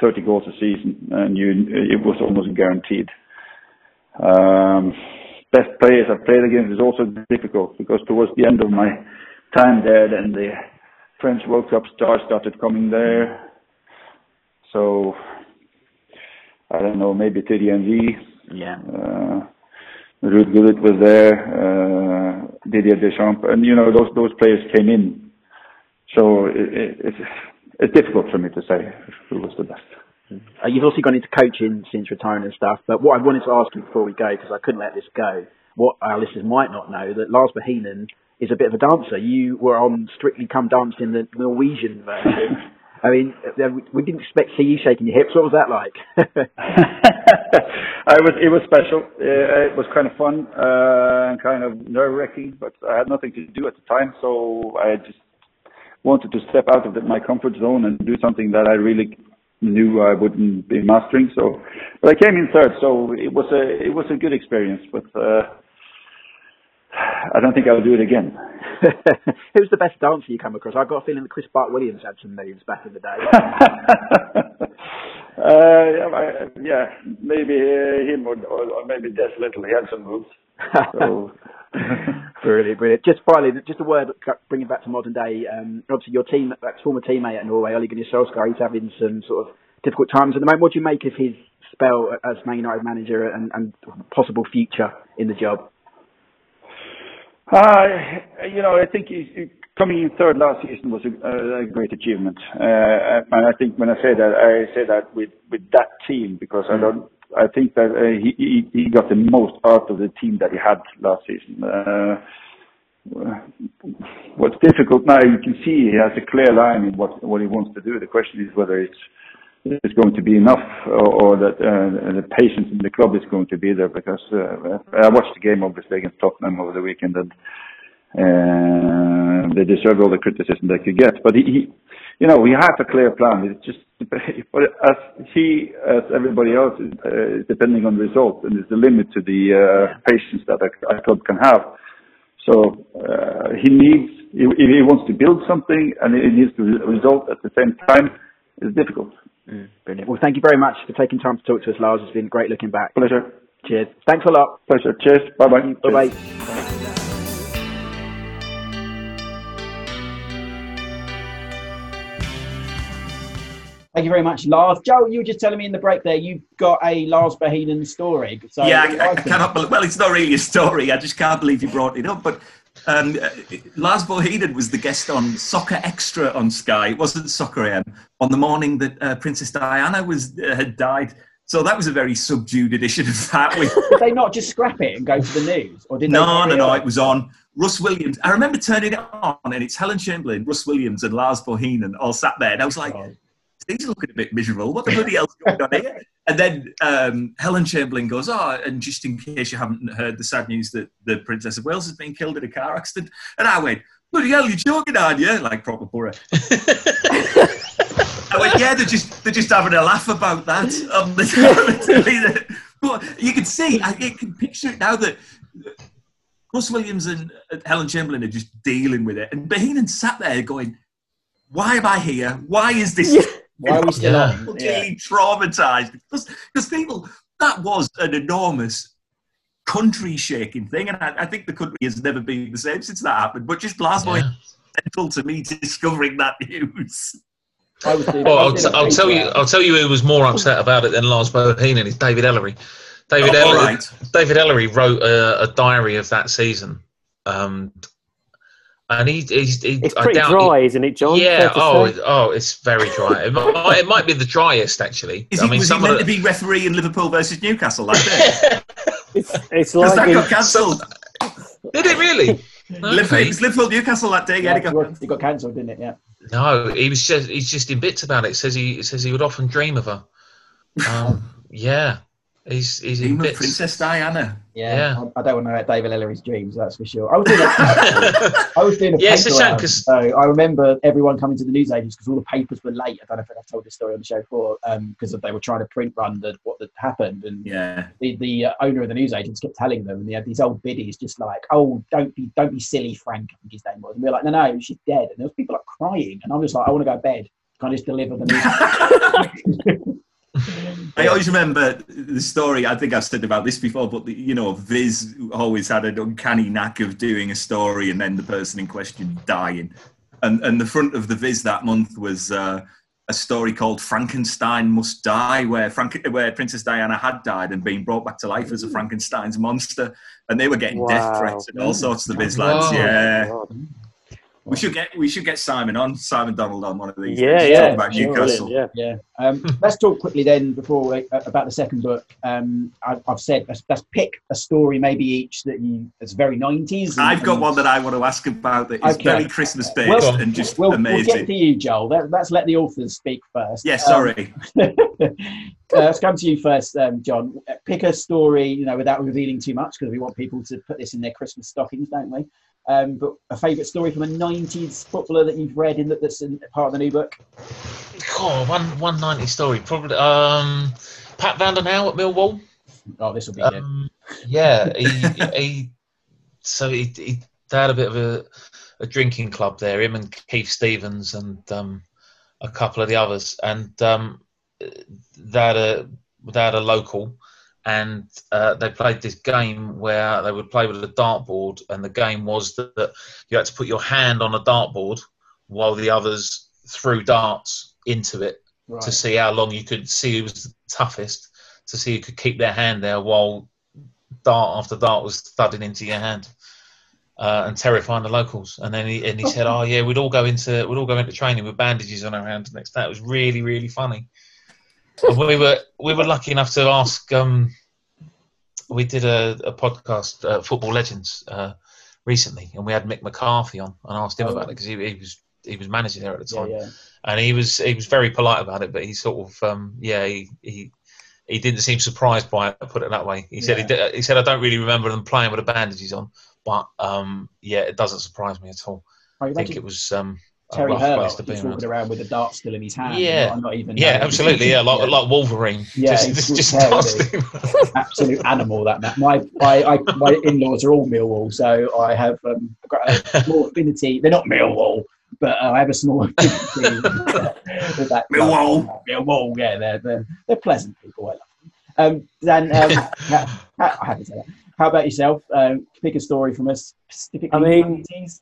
[SPEAKER 6] 30 goals a season, and you, it was almost guaranteed. Um, best players I played against is also difficult because towards the end of my time there, then the French World Cup stars started coming there. So I don't know, maybe Thierry Henry.
[SPEAKER 1] Yeah.
[SPEAKER 6] Uh, Ruud Gullit was there, uh, Didier Deschamps, and you know those those players came in. So it, it, it's it's difficult for me to say who was the best.
[SPEAKER 1] Uh, you've also gone into coaching since retiring and stuff. But what I wanted to ask you before we go, because I couldn't let this go, what our listeners might not know, that Lars Bohinen is a bit of a dancer. You were on Strictly Come Dancing, in the Norwegian version. I mean, uh, we didn't expect to see you shaking your hips. What was that like?
[SPEAKER 6] I was it was special. Uh, it was kind of fun uh, and kind of nerve wracking, but I had nothing to do at the time, so I just wanted to step out of the, my comfort zone and do something that I really knew I wouldn't be mastering. So, but I came in third, so it was a it was a good experience, but uh, I don't think I'll do it again.
[SPEAKER 1] Who's the best dancer you come across? I've got a feeling that Chris Bart Williams had some moves back in the day.
[SPEAKER 6] uh, yeah, I- yeah, maybe uh, him or, maybe Des Lyttle. He had some moves. So.
[SPEAKER 1] brilliant, brilliant. Just finally, just a word, bringing back to modern day. Um, obviously, your team, that former teammate at Norway, Ole Gunnar Solskjaer, he's having some sort of difficult times at the moment. What do you make of his spell as Man United manager and, and possible future in the job?
[SPEAKER 6] Uh, you know, I think he, he- coming in third last season was a, a great achievement. Uh, and I think when I say that, I say that with, with that team because I don't. I think that uh, he, he he got the most out of the team that he had last season. Uh, what's difficult now, you can see he has a clear line in what what he wants to do. The question is whether it's it's going to be enough or, that uh, the patience in the club is going to be there because uh, I watched the game obviously against Tottenham over the weekend and they deserved all the criticism they could get. But he, he you know, he has a clear plan. It's just but as he, as everybody else, is uh, depending on the result, and there's a limit to the uh, patience that a, a club can have. So uh, he needs, if he wants to build something and it needs to result at the same time, it's difficult.
[SPEAKER 1] Brilliant. Well, thank you very much for taking time to talk to us, Lars. It's been great looking back.
[SPEAKER 6] Pleasure.
[SPEAKER 1] Cheers. Thanks a lot.
[SPEAKER 6] Pleasure. Cheers. Bye bye.
[SPEAKER 1] Bye bye. Thank you very much, Lars. Joe, you were just telling me in the break there you've got a Lars Bohinen story. So
[SPEAKER 3] yeah, I, I cannot believe. Well, it's not really a story. I just can't believe you brought it up. But um, uh, Lars Bohinen was the guest on Soccer Extra on Sky. It wasn't Soccer AM on the morning that uh, Princess Diana was uh, had died. So that was a very subdued edition of that.
[SPEAKER 1] Did they not just scrap it and go to the news, or did
[SPEAKER 3] no, no, no. It was on Russ Williams. I remember turning it on, and it's Helen Chamberlain, Russ Williams, and Lars Bohinen all sat there, and I was like. These are looking a bit miserable. What the bloody hell's going on here? And then um, Helen Chamberlain goes, "Oh, and just in case you haven't heard the sad news that the Princess of Wales has been killed in a car accident," and I went, "Bloody hell, you're joking, aren't you?" Like proper borough. I went, "Yeah, they're just they're just having a laugh about that the. But you can see, I can picture it now that Russ Williams and Helen Chamberlain are just dealing with it, and Bohinen sat there going, "Why am I here? Why is this?"
[SPEAKER 1] Why are we still
[SPEAKER 4] Yeah.
[SPEAKER 1] on?
[SPEAKER 3] Completely traumatized because because people that was an enormous country shaking thing, and I, I think the country has never been the same since that happened. But just last night,
[SPEAKER 4] Yeah.
[SPEAKER 3] central to me discovering that news.
[SPEAKER 1] I was doing,
[SPEAKER 4] Well,
[SPEAKER 1] I
[SPEAKER 4] I'll,
[SPEAKER 1] was
[SPEAKER 4] t-
[SPEAKER 1] doing a
[SPEAKER 4] I'll tell you. I'll tell you who was more upset about it than Lars Bohinen is David Elleray. David
[SPEAKER 3] Oh,
[SPEAKER 4] Elleray.
[SPEAKER 3] right.
[SPEAKER 4] David Elleray wrote a, a diary of that season, um, and he, he's, he,
[SPEAKER 5] It's
[SPEAKER 4] I
[SPEAKER 5] pretty
[SPEAKER 4] doubt
[SPEAKER 5] dry, isn't it, John?
[SPEAKER 4] Yeah. Oh,
[SPEAKER 5] say?
[SPEAKER 4] oh, it's very dry. It might, it might be the driest actually.
[SPEAKER 3] Is
[SPEAKER 4] I
[SPEAKER 3] he,
[SPEAKER 4] mean,
[SPEAKER 3] was he meant
[SPEAKER 4] of
[SPEAKER 3] to be referee in Liverpool versus Newcastle like that?
[SPEAKER 5] It's, it's
[SPEAKER 3] Because
[SPEAKER 5] like
[SPEAKER 3] that got cancelled.
[SPEAKER 4] did it really?
[SPEAKER 3] Liverpool, it was Liverpool Newcastle that day. Yeah,
[SPEAKER 1] Yeah,
[SPEAKER 3] got
[SPEAKER 1] it got, it got cancelled, didn't it? Yeah.
[SPEAKER 4] No, he was just he's just in bits about it. Says he says he would often dream of her. Um, yeah, He's he's in
[SPEAKER 3] Even
[SPEAKER 4] bits.
[SPEAKER 3] Princess Diana.
[SPEAKER 1] Yeah,
[SPEAKER 4] Yeah.
[SPEAKER 1] I, I don't want to hurt David Elleray's dreams, that's for sure. I was doing a, I was doing a
[SPEAKER 4] Yeah, it's a
[SPEAKER 1] paper
[SPEAKER 4] shame
[SPEAKER 1] round,
[SPEAKER 4] 'cause-
[SPEAKER 1] so I remember everyone coming to the newsagents because all the papers were late. I don't know if I've told this story on the show before because they were trying to print run the, what had happened, and
[SPEAKER 3] Yeah.
[SPEAKER 1] the, the uh, owner of the newsagents kept telling them, and they had these old biddies just like, "Oh, don't be don't be silly, Frank." I think his name was, and we were like, "No, no, she's dead," and there was people like crying, and I'm just like, "I want to go to bed." Can I just deliver the news?
[SPEAKER 3] I always remember the story. I think I've said about this before, but the, you know, Viz always had an uncanny knack of doing a story and then the person in question dying. And and the front of the Viz that month was uh, a story called "Frankenstein Must Die," where Frank, where Princess Diana had died and been brought back to life as a Frankenstein's monster, and they were getting death threats and all sorts. Of the Viz lads,
[SPEAKER 4] Wow.
[SPEAKER 3] yeah.
[SPEAKER 5] God.
[SPEAKER 3] We should get we should get Simon on Simon Donald on one of these.
[SPEAKER 5] Yeah,
[SPEAKER 3] days
[SPEAKER 5] yeah.
[SPEAKER 3] talk about
[SPEAKER 1] sure,
[SPEAKER 3] Newcastle.
[SPEAKER 5] Yeah.
[SPEAKER 1] Yeah. Um, let's talk quickly then before we, uh, about the second book. Um, I, I've said let's, let's pick a story maybe each that you that's very nineties.
[SPEAKER 3] I've got one that I want to ask about that is
[SPEAKER 1] Okay.
[SPEAKER 3] very Christmas based
[SPEAKER 1] Well,
[SPEAKER 3] and just
[SPEAKER 1] We'll, we'll get to you, Joel. Let, let's let the authors speak first.
[SPEAKER 3] yeah,
[SPEAKER 1] Um,
[SPEAKER 3] sorry.
[SPEAKER 1] uh, let's come to you first, um, John. Pick a story, you know, without revealing too much, because we want people to put this in their Christmas stockings, don't we? Um, but a favourite story from a '90s footballer that you've read in that, that's in part of the new book.
[SPEAKER 4] Oh, one one ninety story. Probably um, Pat Van Den Hauwe at Millwall.
[SPEAKER 1] Oh, this will be good.
[SPEAKER 4] Um, yeah, he, he so he, he they had a bit of a, a drinking club there. Him and Keith Stevens and um, a couple of the others, and um, they had a they had a local, and uh, they played this game where they would play with a dartboard, and the game was that, that you had to put your hand on a dartboard while the others threw darts into it
[SPEAKER 1] Right.
[SPEAKER 4] to see how long you could see who was the toughest, to see who could keep their hand there while dart after dart was thudding into your hand. Uh, and terrifying the locals, and then he and he said, "Oh yeah, we'd all go into we'd all go into training with bandages on our hands." Next day, it was really really funny. And we were we were lucky enough to ask. Um, we did a, a podcast, uh, Football Legends, uh, recently, and we had Mick McCarthy on and asked him
[SPEAKER 1] Oh,
[SPEAKER 4] about it because he, he was he was managing there at the time
[SPEAKER 1] yeah.
[SPEAKER 4] and he was he was very polite about it, but he sort of um, yeah he, he he didn't seem surprised by it. Put it that way. He said he, did, he said I don't really remember them playing with the bandages on, but um, yeah, it doesn't surprise me at all.
[SPEAKER 1] I
[SPEAKER 4] think it was um,
[SPEAKER 1] Terry
[SPEAKER 4] rough place
[SPEAKER 1] Hurlock just walking
[SPEAKER 4] around.
[SPEAKER 1] around with a dart still in his hand.
[SPEAKER 4] Yeah.
[SPEAKER 1] not, not even
[SPEAKER 4] Yeah,
[SPEAKER 1] knowing.
[SPEAKER 4] absolutely. Yeah, like like Wolverine.
[SPEAKER 1] Yeah,
[SPEAKER 4] just,
[SPEAKER 1] he's
[SPEAKER 4] just, just
[SPEAKER 1] absolute animal. That man. My I, I, my in-laws are all Millwall, so I have um, got a small affinity. They're not Millwall, but uh, I have a small affinity with that.
[SPEAKER 3] Millwall.
[SPEAKER 1] Millwall. Yeah, they're, they're they're pleasant people. I love them. Um, Dan, um, ha- ha- I have to say that. How about yourself? Um, pick a story from us specifically.
[SPEAKER 5] I mean-
[SPEAKER 1] 90s.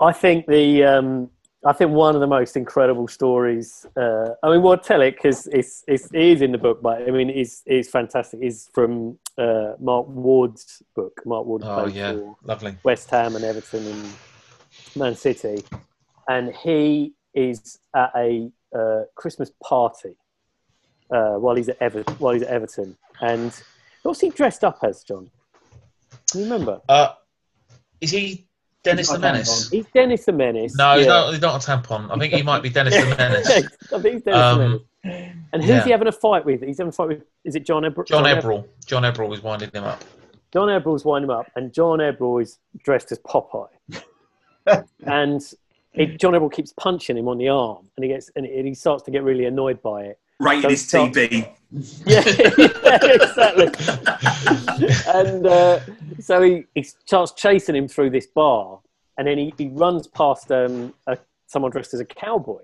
[SPEAKER 5] I think the um, I think one of the most incredible stories. Uh, I mean, we'll tell it because it's, it's it is in the book, but I mean, it's it's fantastic. Is from uh, Mark Ward's book. Mark Ward
[SPEAKER 4] Oh
[SPEAKER 5] played
[SPEAKER 4] yeah,
[SPEAKER 5] for
[SPEAKER 4] lovely.
[SPEAKER 5] West Ham and Everton and Man City, and he is at a uh, Christmas party uh, while he's at Ever- while he's at Everton. And what's he dressed up as, John? Can you remember?
[SPEAKER 4] Uh, is he Dennis the
[SPEAKER 1] got a
[SPEAKER 4] Menace?
[SPEAKER 5] He's Dennis the Menace.
[SPEAKER 4] No, he's not. He's not a tampon. I think he might be Dennis the Menace.
[SPEAKER 5] I think he's Dennis
[SPEAKER 4] Um,
[SPEAKER 5] the Menace. And who's
[SPEAKER 4] yeah.
[SPEAKER 5] he having a fight with? He's having a fight with. Is it John Ebbrell?
[SPEAKER 4] John
[SPEAKER 5] Eb-
[SPEAKER 4] Ebbrell. John Ebbrell is winding him up.
[SPEAKER 5] John Ebbrell's winding him up, and John Ebbrell is dressed as Popeye. and it, John Ebbrell keeps punching him on the arm, and he gets and he starts to get really annoyed by it.
[SPEAKER 3] Right in his
[SPEAKER 5] stop.
[SPEAKER 3] TB.
[SPEAKER 5] Yeah, yeah exactly. and uh, so he, he starts chasing him through this bar, and then he, he runs past um, a, someone dressed as a cowboy,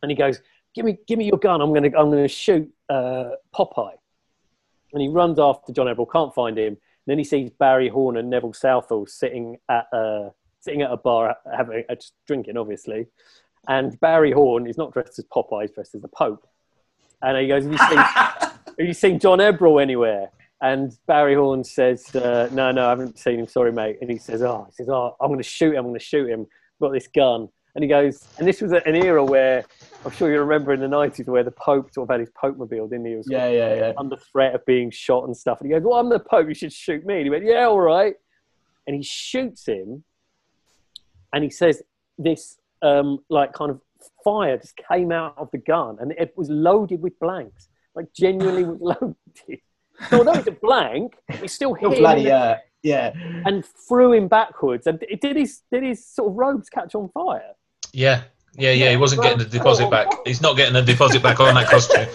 [SPEAKER 5] and he goes, "Give me, give me your gun. I'm gonna, I'm gonna shoot uh, Popeye." And he runs after John Ebbrell, can't find him. And then he sees Barry Horne and Neville Southall sitting at a sitting at a bar, having uh, just drinking, obviously. And Barry Horne is not dressed as Popeye; he's dressed as the Pope. And he goes, "Have you seen, have you seen John Ebbrell anywhere?" And Barry Horne says, uh, "No, no, I haven't seen him. Sorry, mate." And he says, "Oh, he says, oh, I'm going to shoot him. I'm going to shoot him. I've got this gun." And he goes, and this was an era where I'm sure you remember in the 90s where the Pope sort of had his Pope mobile, didn't he? He was
[SPEAKER 1] Yeah, yeah, yeah.
[SPEAKER 5] under threat of being shot and stuff. And he goes, Well, I'm the Pope, you should shoot me. And he went, Yeah, all right. And he shoots him and he says, This um, like kind of fire just came out of the gun and it was loaded with blanks. Like genuinely was loaded. So although it's a blank, it's still him
[SPEAKER 1] bloody,
[SPEAKER 5] and,
[SPEAKER 1] uh, yeah.
[SPEAKER 5] and threw him backwards. And it- did his did his sort of robes catch on fire?
[SPEAKER 4] Yeah, yeah, yeah. He wasn't getting the deposit back. He's not getting the deposit back on that costume.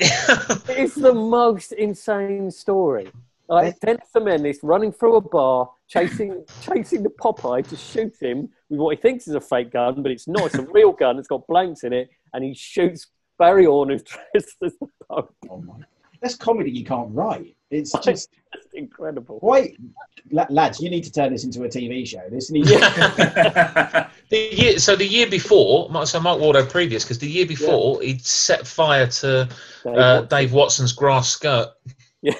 [SPEAKER 5] It's the most insane story. Like Dennis the Menace running through a bar, chasing chasing the Popeye to shoot him with what he thinks is a fake gun, but it's not. It's a real gun. It's got blanks in it, and he shoots Barry Horne, who's dressed as the Pope.
[SPEAKER 1] Oh my. That's comedy you can't write. It's just
[SPEAKER 5] That's incredible.
[SPEAKER 1] why, la- lads. You need to turn this into a TV show. This needs.
[SPEAKER 4] The year, so the year before, so Mark Wardo previous, because the year before he'd set fire to
[SPEAKER 5] Dave
[SPEAKER 4] uh,
[SPEAKER 5] Watson.
[SPEAKER 4] Dave Watson's grass skirt.
[SPEAKER 5] Yeah.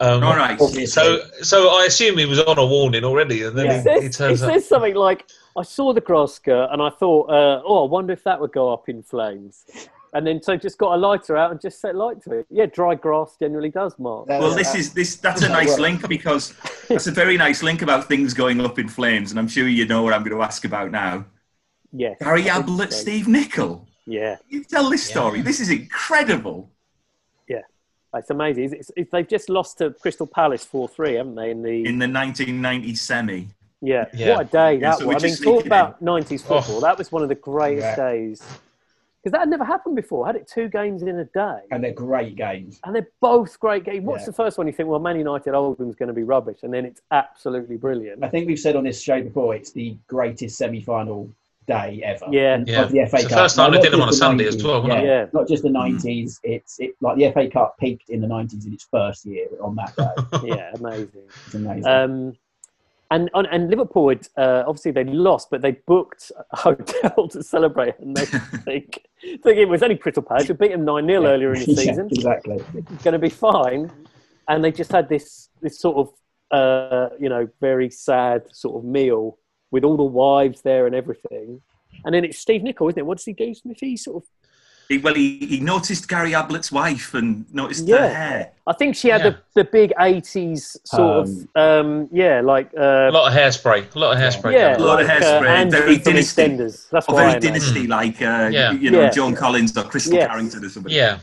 [SPEAKER 4] Um,
[SPEAKER 3] All right.
[SPEAKER 4] So, so I assume he was on a warning already, and then
[SPEAKER 1] Yeah.
[SPEAKER 5] It
[SPEAKER 4] he,
[SPEAKER 5] says,
[SPEAKER 4] he
[SPEAKER 5] it
[SPEAKER 4] turns up.
[SPEAKER 5] says something like, I saw the grass skirt and I thought, uh, oh, I wonder if that would go up in flames. And then so just got a lighter out and just set light to it. Yeah, dry grass generally does, Mark.
[SPEAKER 1] That-
[SPEAKER 3] Well, this is this. That's a nice link because that's a very nice link about things going up in flames, and I'm sure you know what I'm going to ask about now.
[SPEAKER 5] Yeah,
[SPEAKER 3] Gary Ablett, Steve Nicol.
[SPEAKER 5] Yeah,
[SPEAKER 3] You tell this story. This is incredible.
[SPEAKER 5] It's amazing. It's, it's, it's- they've just lost to Crystal Palace 4 3, haven't they? In the
[SPEAKER 3] In the 1990 semi.
[SPEAKER 5] Yeah,
[SPEAKER 4] Yeah.
[SPEAKER 5] what a day
[SPEAKER 3] Yeah,
[SPEAKER 5] that
[SPEAKER 3] so
[SPEAKER 5] was. I mean, talk
[SPEAKER 3] sneaking
[SPEAKER 5] about 90s football.
[SPEAKER 4] Oh.
[SPEAKER 5] That was one of the greatest
[SPEAKER 1] Yeah.
[SPEAKER 5] days. Because that had never happened before. Had it two games in a day.
[SPEAKER 1] and they're great games.
[SPEAKER 5] And they're both great games. What's
[SPEAKER 1] Yeah.
[SPEAKER 5] the first one you think, well, Man United Oldham's going to be rubbish? And then it's absolutely brilliant.
[SPEAKER 1] I think we've said on this show before, it's the greatest semi-final day ever.
[SPEAKER 5] Yeah.
[SPEAKER 4] Yeah.
[SPEAKER 1] Of the FA
[SPEAKER 4] It's the
[SPEAKER 1] Cup.
[SPEAKER 4] first time
[SPEAKER 1] Like,
[SPEAKER 4] they did them on a
[SPEAKER 1] the
[SPEAKER 4] Sunday as well,
[SPEAKER 1] yeah.
[SPEAKER 5] Yeah.
[SPEAKER 1] Not just the 90s. It's it like the FA Cup peaked in the 90s in its first year on that day.
[SPEAKER 5] yeah, amazing.
[SPEAKER 1] It's amazing.
[SPEAKER 5] Um, and, and and Liverpool, had, uh, obviously they lost, but they booked a hotel to celebrate. And they think, think it was only Crystal Palace. We beat them 9 0 earlier in the
[SPEAKER 1] Yeah,
[SPEAKER 5] season.
[SPEAKER 1] exactly.
[SPEAKER 5] going to be fine. And they just had this this sort of uh, you know very sad sort of meal with all the wives there and everything. And then it's Steve Nicol, isn't it? What does he do, Smithy? Sort of.
[SPEAKER 3] He, well, he, he noticed Gary Ablett's wife and noticed
[SPEAKER 5] Yeah.
[SPEAKER 3] her hair.
[SPEAKER 5] I think she had
[SPEAKER 4] Yeah.
[SPEAKER 5] the, the big '80s sort
[SPEAKER 1] Um,
[SPEAKER 5] of um, yeah, like
[SPEAKER 4] a
[SPEAKER 5] uh,
[SPEAKER 4] lot of hairspray. A lot of hairspray.
[SPEAKER 5] yeah,
[SPEAKER 3] A lot of
[SPEAKER 5] like,
[SPEAKER 3] hairspray,
[SPEAKER 5] hands
[SPEAKER 3] very dynasty.
[SPEAKER 5] EastEnders. That's
[SPEAKER 3] Or very
[SPEAKER 5] imagine.
[SPEAKER 3] dynasty, like uh,
[SPEAKER 4] Yeah.
[SPEAKER 3] you know
[SPEAKER 5] Yeah.
[SPEAKER 3] Joan Collins or Krystle
[SPEAKER 5] Yes.
[SPEAKER 3] Carrington or somebody.
[SPEAKER 4] Yeah.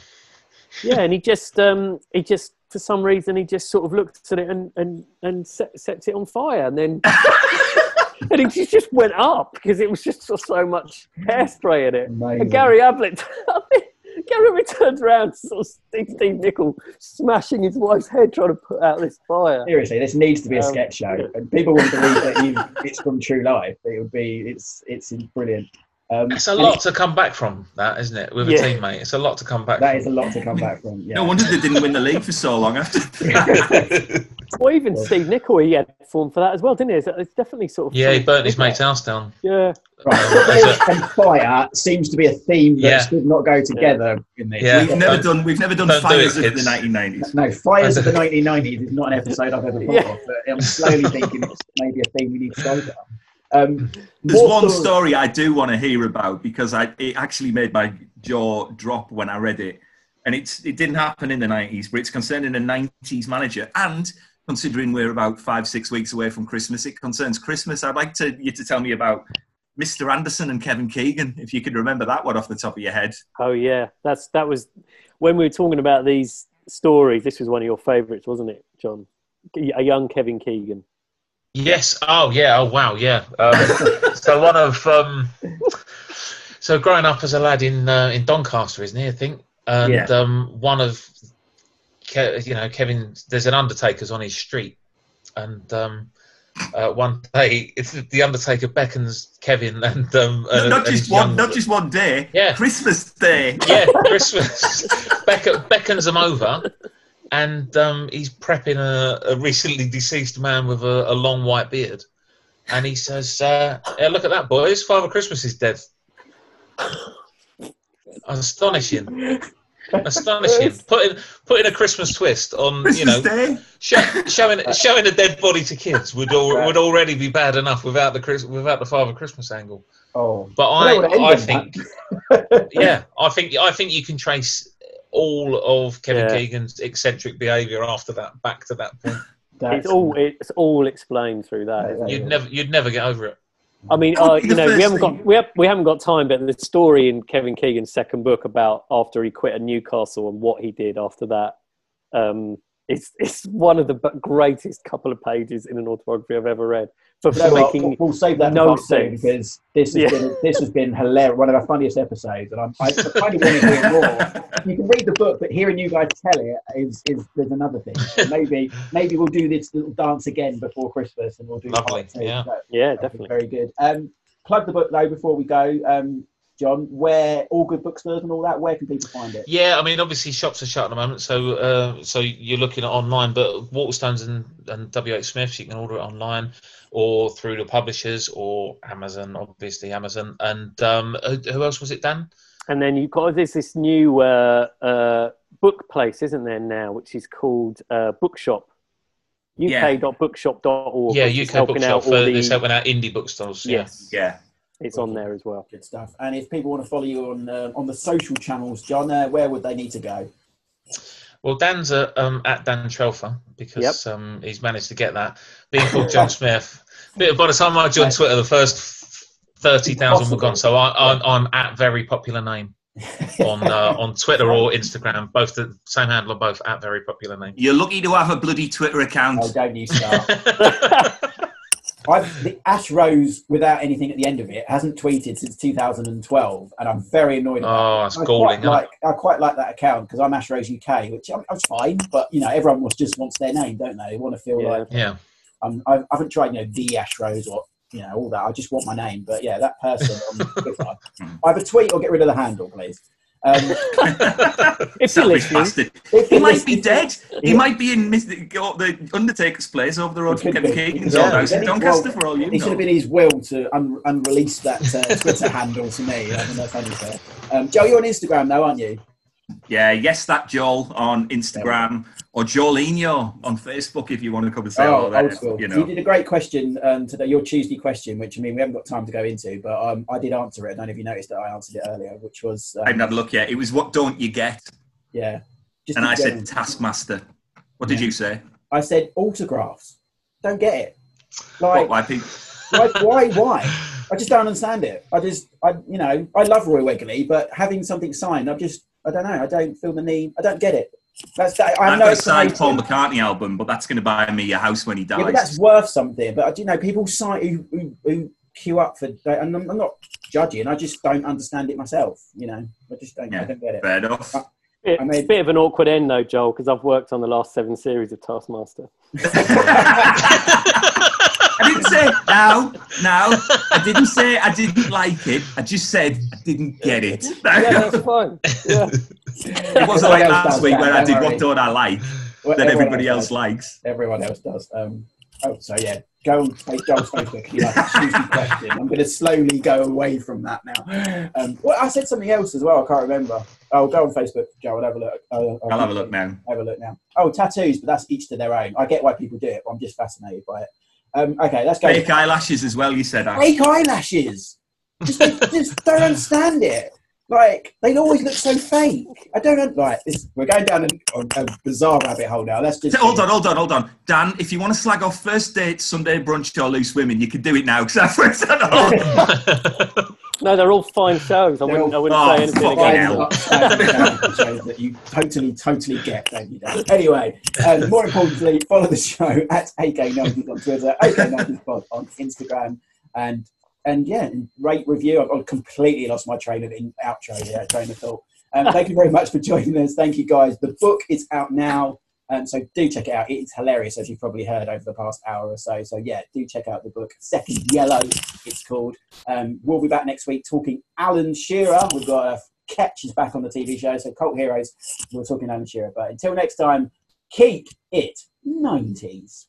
[SPEAKER 5] yeah, and he just um, he just for some reason he just sort of looks at it and and and set, sets it on fire, and then and it just- just went up because it was just so, so much hairspray in it.
[SPEAKER 1] Amazing.
[SPEAKER 5] And Gary Ablett, Gary Ablett turns around, sort of Steve, Steve Nicol smashing his wife's head trying to put out this fire.
[SPEAKER 1] Seriously, this needs to be a
[SPEAKER 5] Um,
[SPEAKER 1] sketch show, and people wouldn't believe that you, it's from true life. It would be, it's, it's brilliant. Um,
[SPEAKER 4] It's a
[SPEAKER 1] and
[SPEAKER 4] lot to come back from that, isn't it? With a teammate, it's a lot to come back.
[SPEAKER 1] That
[SPEAKER 4] from.
[SPEAKER 1] is a lot to come back from. Yeah.
[SPEAKER 3] No wonder they didn't win the league for so long after.
[SPEAKER 5] Well, even Steve Nicol, he had form for that as well, didn't he? It's, it's definitely sort of.
[SPEAKER 4] Yeah, he burnt his mate's house down.
[SPEAKER 5] Yeah.
[SPEAKER 1] Right. and fire seems to be a theme that
[SPEAKER 4] Yeah.
[SPEAKER 1] should not go together in this.
[SPEAKER 4] Yeah.
[SPEAKER 3] We've never
[SPEAKER 4] Don't-
[SPEAKER 3] done. We've never done
[SPEAKER 4] don't do
[SPEAKER 3] fires
[SPEAKER 4] it,
[SPEAKER 3] of the 1990s.
[SPEAKER 1] No, Fires of the 1990s is not an episode I've ever thought
[SPEAKER 5] Yeah.
[SPEAKER 1] of, but I'm slowly thinking it's maybe a theme we need to go down. Um,
[SPEAKER 3] There's one
[SPEAKER 1] stories-
[SPEAKER 3] story I do want to hear about because I it actually made my jaw drop when I read it, and it's it didn't happen in the 90s, but it's concerning a 90s manager. And considering we're about five six weeks away from Christmas, it concerns Christmas. I'd like to you to tell me about Mr. Anderson and Kevin Keegan, if you could remember that one off the top of your head.
[SPEAKER 5] Oh yeah, that's that was when we were talking about these stories. This was one of your favourites, wasn't it, John? A young Kevin Keegan.
[SPEAKER 4] Yes. Oh, yeah. Oh, wow. Yeah. Um, so one of um, so growing up as a lad in uh, in Doncaster, isn't he? I think. And
[SPEAKER 1] Yeah.
[SPEAKER 4] um, one of Ke- you know Kevin, there's an Undertaker's on his street, and um, uh, one day it's the Undertaker beckons Kevin and um, and,
[SPEAKER 3] not just
[SPEAKER 4] his
[SPEAKER 3] one,
[SPEAKER 4] young-
[SPEAKER 3] not just one day.
[SPEAKER 4] Yeah.
[SPEAKER 3] Christmas Day.
[SPEAKER 4] yeah, Christmas. Beck- beckons them over, and um, he's prepping a, a recently deceased man with a, a long white beard. And he says, uh, yeah, "Look at that, boys! Father Christmas is dead." Astonishing, astonishing. Putting putting a Christmas twist on,
[SPEAKER 3] Christmas
[SPEAKER 4] you know, show, showing showing a dead body to kids would al- would already be bad enough without the Chris, without the Father Christmas angle.
[SPEAKER 1] oh,
[SPEAKER 4] But
[SPEAKER 1] I
[SPEAKER 4] I,
[SPEAKER 1] end
[SPEAKER 4] I
[SPEAKER 1] on
[SPEAKER 4] think yeah, I think I think you can trace all of Kevin
[SPEAKER 5] Yeah.
[SPEAKER 4] Keegan's eccentric behaviour after that back to that point.
[SPEAKER 5] it's all it's all explained through that.
[SPEAKER 1] Yeah,
[SPEAKER 5] Isn't it?
[SPEAKER 4] You'd never you'd never get over it.
[SPEAKER 5] I mean, uh, you know, we haven't got we, have, we haven't got time, but the story in Kevin Keegan's second book about after he quit at Newcastle and what he did after that, um, it's it's one of the greatest couple of pages in an autobiography I've ever read for,
[SPEAKER 1] You know
[SPEAKER 5] for
[SPEAKER 1] what?
[SPEAKER 5] making
[SPEAKER 1] we'll save that for
[SPEAKER 5] no
[SPEAKER 1] part
[SPEAKER 5] sense.
[SPEAKER 1] because this has
[SPEAKER 5] Yeah.
[SPEAKER 1] been this has been hilarious. One of our funniest episodes, and I'm, I kind of want to hear more. You can read the book, but hearing you guys tell it is is there's another thing. So maybe maybe we'll do this little dance again before Christmas, and we'll do
[SPEAKER 4] Lovely,
[SPEAKER 1] part
[SPEAKER 4] yeah.
[SPEAKER 1] So
[SPEAKER 5] yeah, definitely.
[SPEAKER 1] very good. Um, plug the book though before we go, um, John. Where all good bookstores and all that. Where can people find it?
[SPEAKER 4] Yeah, I mean, obviously shops are shut at the moment, so uh, so you're looking at online. But Waterstones and, and WH Smiths, you can order it online or through the publishers or Amazon, obviously Amazon. And um, who who else was it, Dan?
[SPEAKER 5] And then you've got there's this new uh, uh, book place, isn't there now, which is called uh, Bookshop.
[SPEAKER 3] Yeah.
[SPEAKER 5] uk.bookshop.org.
[SPEAKER 4] Yeah,
[SPEAKER 5] which is
[SPEAKER 4] UK
[SPEAKER 5] helping
[SPEAKER 4] Bookshop
[SPEAKER 5] out
[SPEAKER 4] for
[SPEAKER 5] all the-
[SPEAKER 4] it's helping out indie bookstores. Yeah.
[SPEAKER 5] Yes,
[SPEAKER 3] Yeah.
[SPEAKER 5] It's on there as well.
[SPEAKER 1] Good stuff. And if people want to follow you on uh, on the social channels, John, uh, where would they need to go?
[SPEAKER 4] Well, Dan's uh, um, at Dan Trelfer because um, he's managed to get that. Being called John Smith. By the time I joined Twitter, the first thirty thousand were gone. So I, I'm, I'm at very popular name on uh, on Twitter or Instagram. Both the same handle, on both at very popular name.
[SPEAKER 3] You're lucky to have a bloody Twitter account.
[SPEAKER 1] Oh, don't you start. I've, the Ash Rose without anything at the end of it hasn't tweeted since 2012, and I'm very annoyed. About
[SPEAKER 4] Oh,
[SPEAKER 1] it.
[SPEAKER 4] that's
[SPEAKER 1] I
[SPEAKER 4] galling,
[SPEAKER 1] quite like I quite like that account because I'm Ash Rose UK, which I'm, I'm fine, but you know everyone was, just wants their name, don't they? They want to feel
[SPEAKER 5] Yeah.
[SPEAKER 1] like
[SPEAKER 4] yeah.
[SPEAKER 1] um, I, I haven't tried, you know, the Ash Rose or you know all that. I just want my name, but yeah, that person on Twitter, either tweet or get rid of the handle, please. Um,
[SPEAKER 5] If you're listening,
[SPEAKER 3] bastard.
[SPEAKER 1] if
[SPEAKER 3] He might be dead. He might be in Mis- the Undertaker's place over the road from
[SPEAKER 1] could
[SPEAKER 3] Kevin
[SPEAKER 1] be.
[SPEAKER 3] Keegan's
[SPEAKER 1] Yeah.
[SPEAKER 3] old house in Doncaster
[SPEAKER 1] well,
[SPEAKER 3] for all you
[SPEAKER 1] It should
[SPEAKER 3] know.
[SPEAKER 1] have been his will to un- unrelease that uh, Twitter handle to me. I think that's only fair. Um, Joe, you're on Instagram now, aren't you?
[SPEAKER 3] Yeah, yes, that Joel on Instagram or Jolinho on Facebook if you want to come and say
[SPEAKER 1] Oh,
[SPEAKER 3] hello there.
[SPEAKER 1] old school.
[SPEAKER 3] You
[SPEAKER 1] You, did a great question um, today, your Tuesday question, which I mean, we haven't got time to go into, but um, I did answer it. I don't know if you noticed that I answered it earlier, which was,
[SPEAKER 3] I
[SPEAKER 1] um,
[SPEAKER 3] haven't had a look yet. It was what don't you get?
[SPEAKER 1] yeah.
[SPEAKER 3] And I said Taskmaster. What did
[SPEAKER 1] Yeah.
[SPEAKER 3] you say?
[SPEAKER 1] I said autographs. Don't get it.
[SPEAKER 3] What,
[SPEAKER 1] Like,
[SPEAKER 3] why
[SPEAKER 1] why, why, why? I just don't understand it. I just, I, you know, I love Roy Wegerle, but having something signed, I just, I don't know. I don't feel the need. I don't get it. That's that. I have
[SPEAKER 3] I've
[SPEAKER 1] no
[SPEAKER 3] got a signed. Paul McCartney album, but that's going to buy me a house when he dies.
[SPEAKER 1] Yeah, but that's worth something. But do you know people sign who, who, who queue up for, and I'm, I'm not judging. I just don't understand it myself. You know, I just don't.
[SPEAKER 3] Yeah, I
[SPEAKER 1] don't get it.
[SPEAKER 3] Fair enough.
[SPEAKER 5] Uh, it-
[SPEAKER 1] I mean-
[SPEAKER 5] it's a bit of an awkward end though, Joel, because I've worked on the last seven series of Taskmaster.
[SPEAKER 3] I didn't say no, no. I didn't say I didn't like it. I just said I didn't get it.
[SPEAKER 5] Yeah, that's fine. Yeah.
[SPEAKER 3] it wasn't like last week
[SPEAKER 1] Dan,
[SPEAKER 3] where I did what don't I like
[SPEAKER 1] Well,
[SPEAKER 3] that everybody else
[SPEAKER 1] does.
[SPEAKER 3] likes.
[SPEAKER 1] Everyone else does. Um, oh, so yeah, go on fa- Joel's Facebook. You like a juicy question. I'm going to slowly go away from that now. Um, well, I said something else as well. I can't remember. Oh, go on Facebook, Joel. Have a look. Uh,
[SPEAKER 3] I'll have a look now.
[SPEAKER 1] Have a look now. Oh, tattoos, but that's each to their own. I get why people do it, but I'm just fascinated by it. Um, okay, let's go.
[SPEAKER 3] Fake eyelashes as well. You said Ash.
[SPEAKER 1] Fake eyelashes. Just, just don't understand it. Like they always look so fake. I don't know. Right, this, we're going down a, a bizarre rabbit hole now. Let's just
[SPEAKER 3] Hold on, hold on, hold on. Dan, if you want to slag off first date, Sunday brunch, or loose women, you can do it now because I've worked that out.
[SPEAKER 5] No, they're all fine shows. I
[SPEAKER 1] They're
[SPEAKER 5] wouldn't, I wouldn't
[SPEAKER 3] Oh,
[SPEAKER 5] say anything against them.
[SPEAKER 1] Shows that you totally, totally get, don't you? Anyway, um, more importantly, follow the show at AK90s on Twitter, AK90spod on Instagram, and and yeah, rate review. I've, I've completely lost my train of in, outro here, train of thought. Um, thank you very much for joining us. Thank you, guys. The book is out now. Um, so do check it out. It's hilarious, as you've probably heard over the past hour or so. So yeah, do check out the book. Second Yellow, it's called. Um, we'll be back next week talking Alan Shearer. We've got a Ketch is back on the TV show, so Cult Heroes. We're talking Alan Shearer. But until next time, keep it 90s.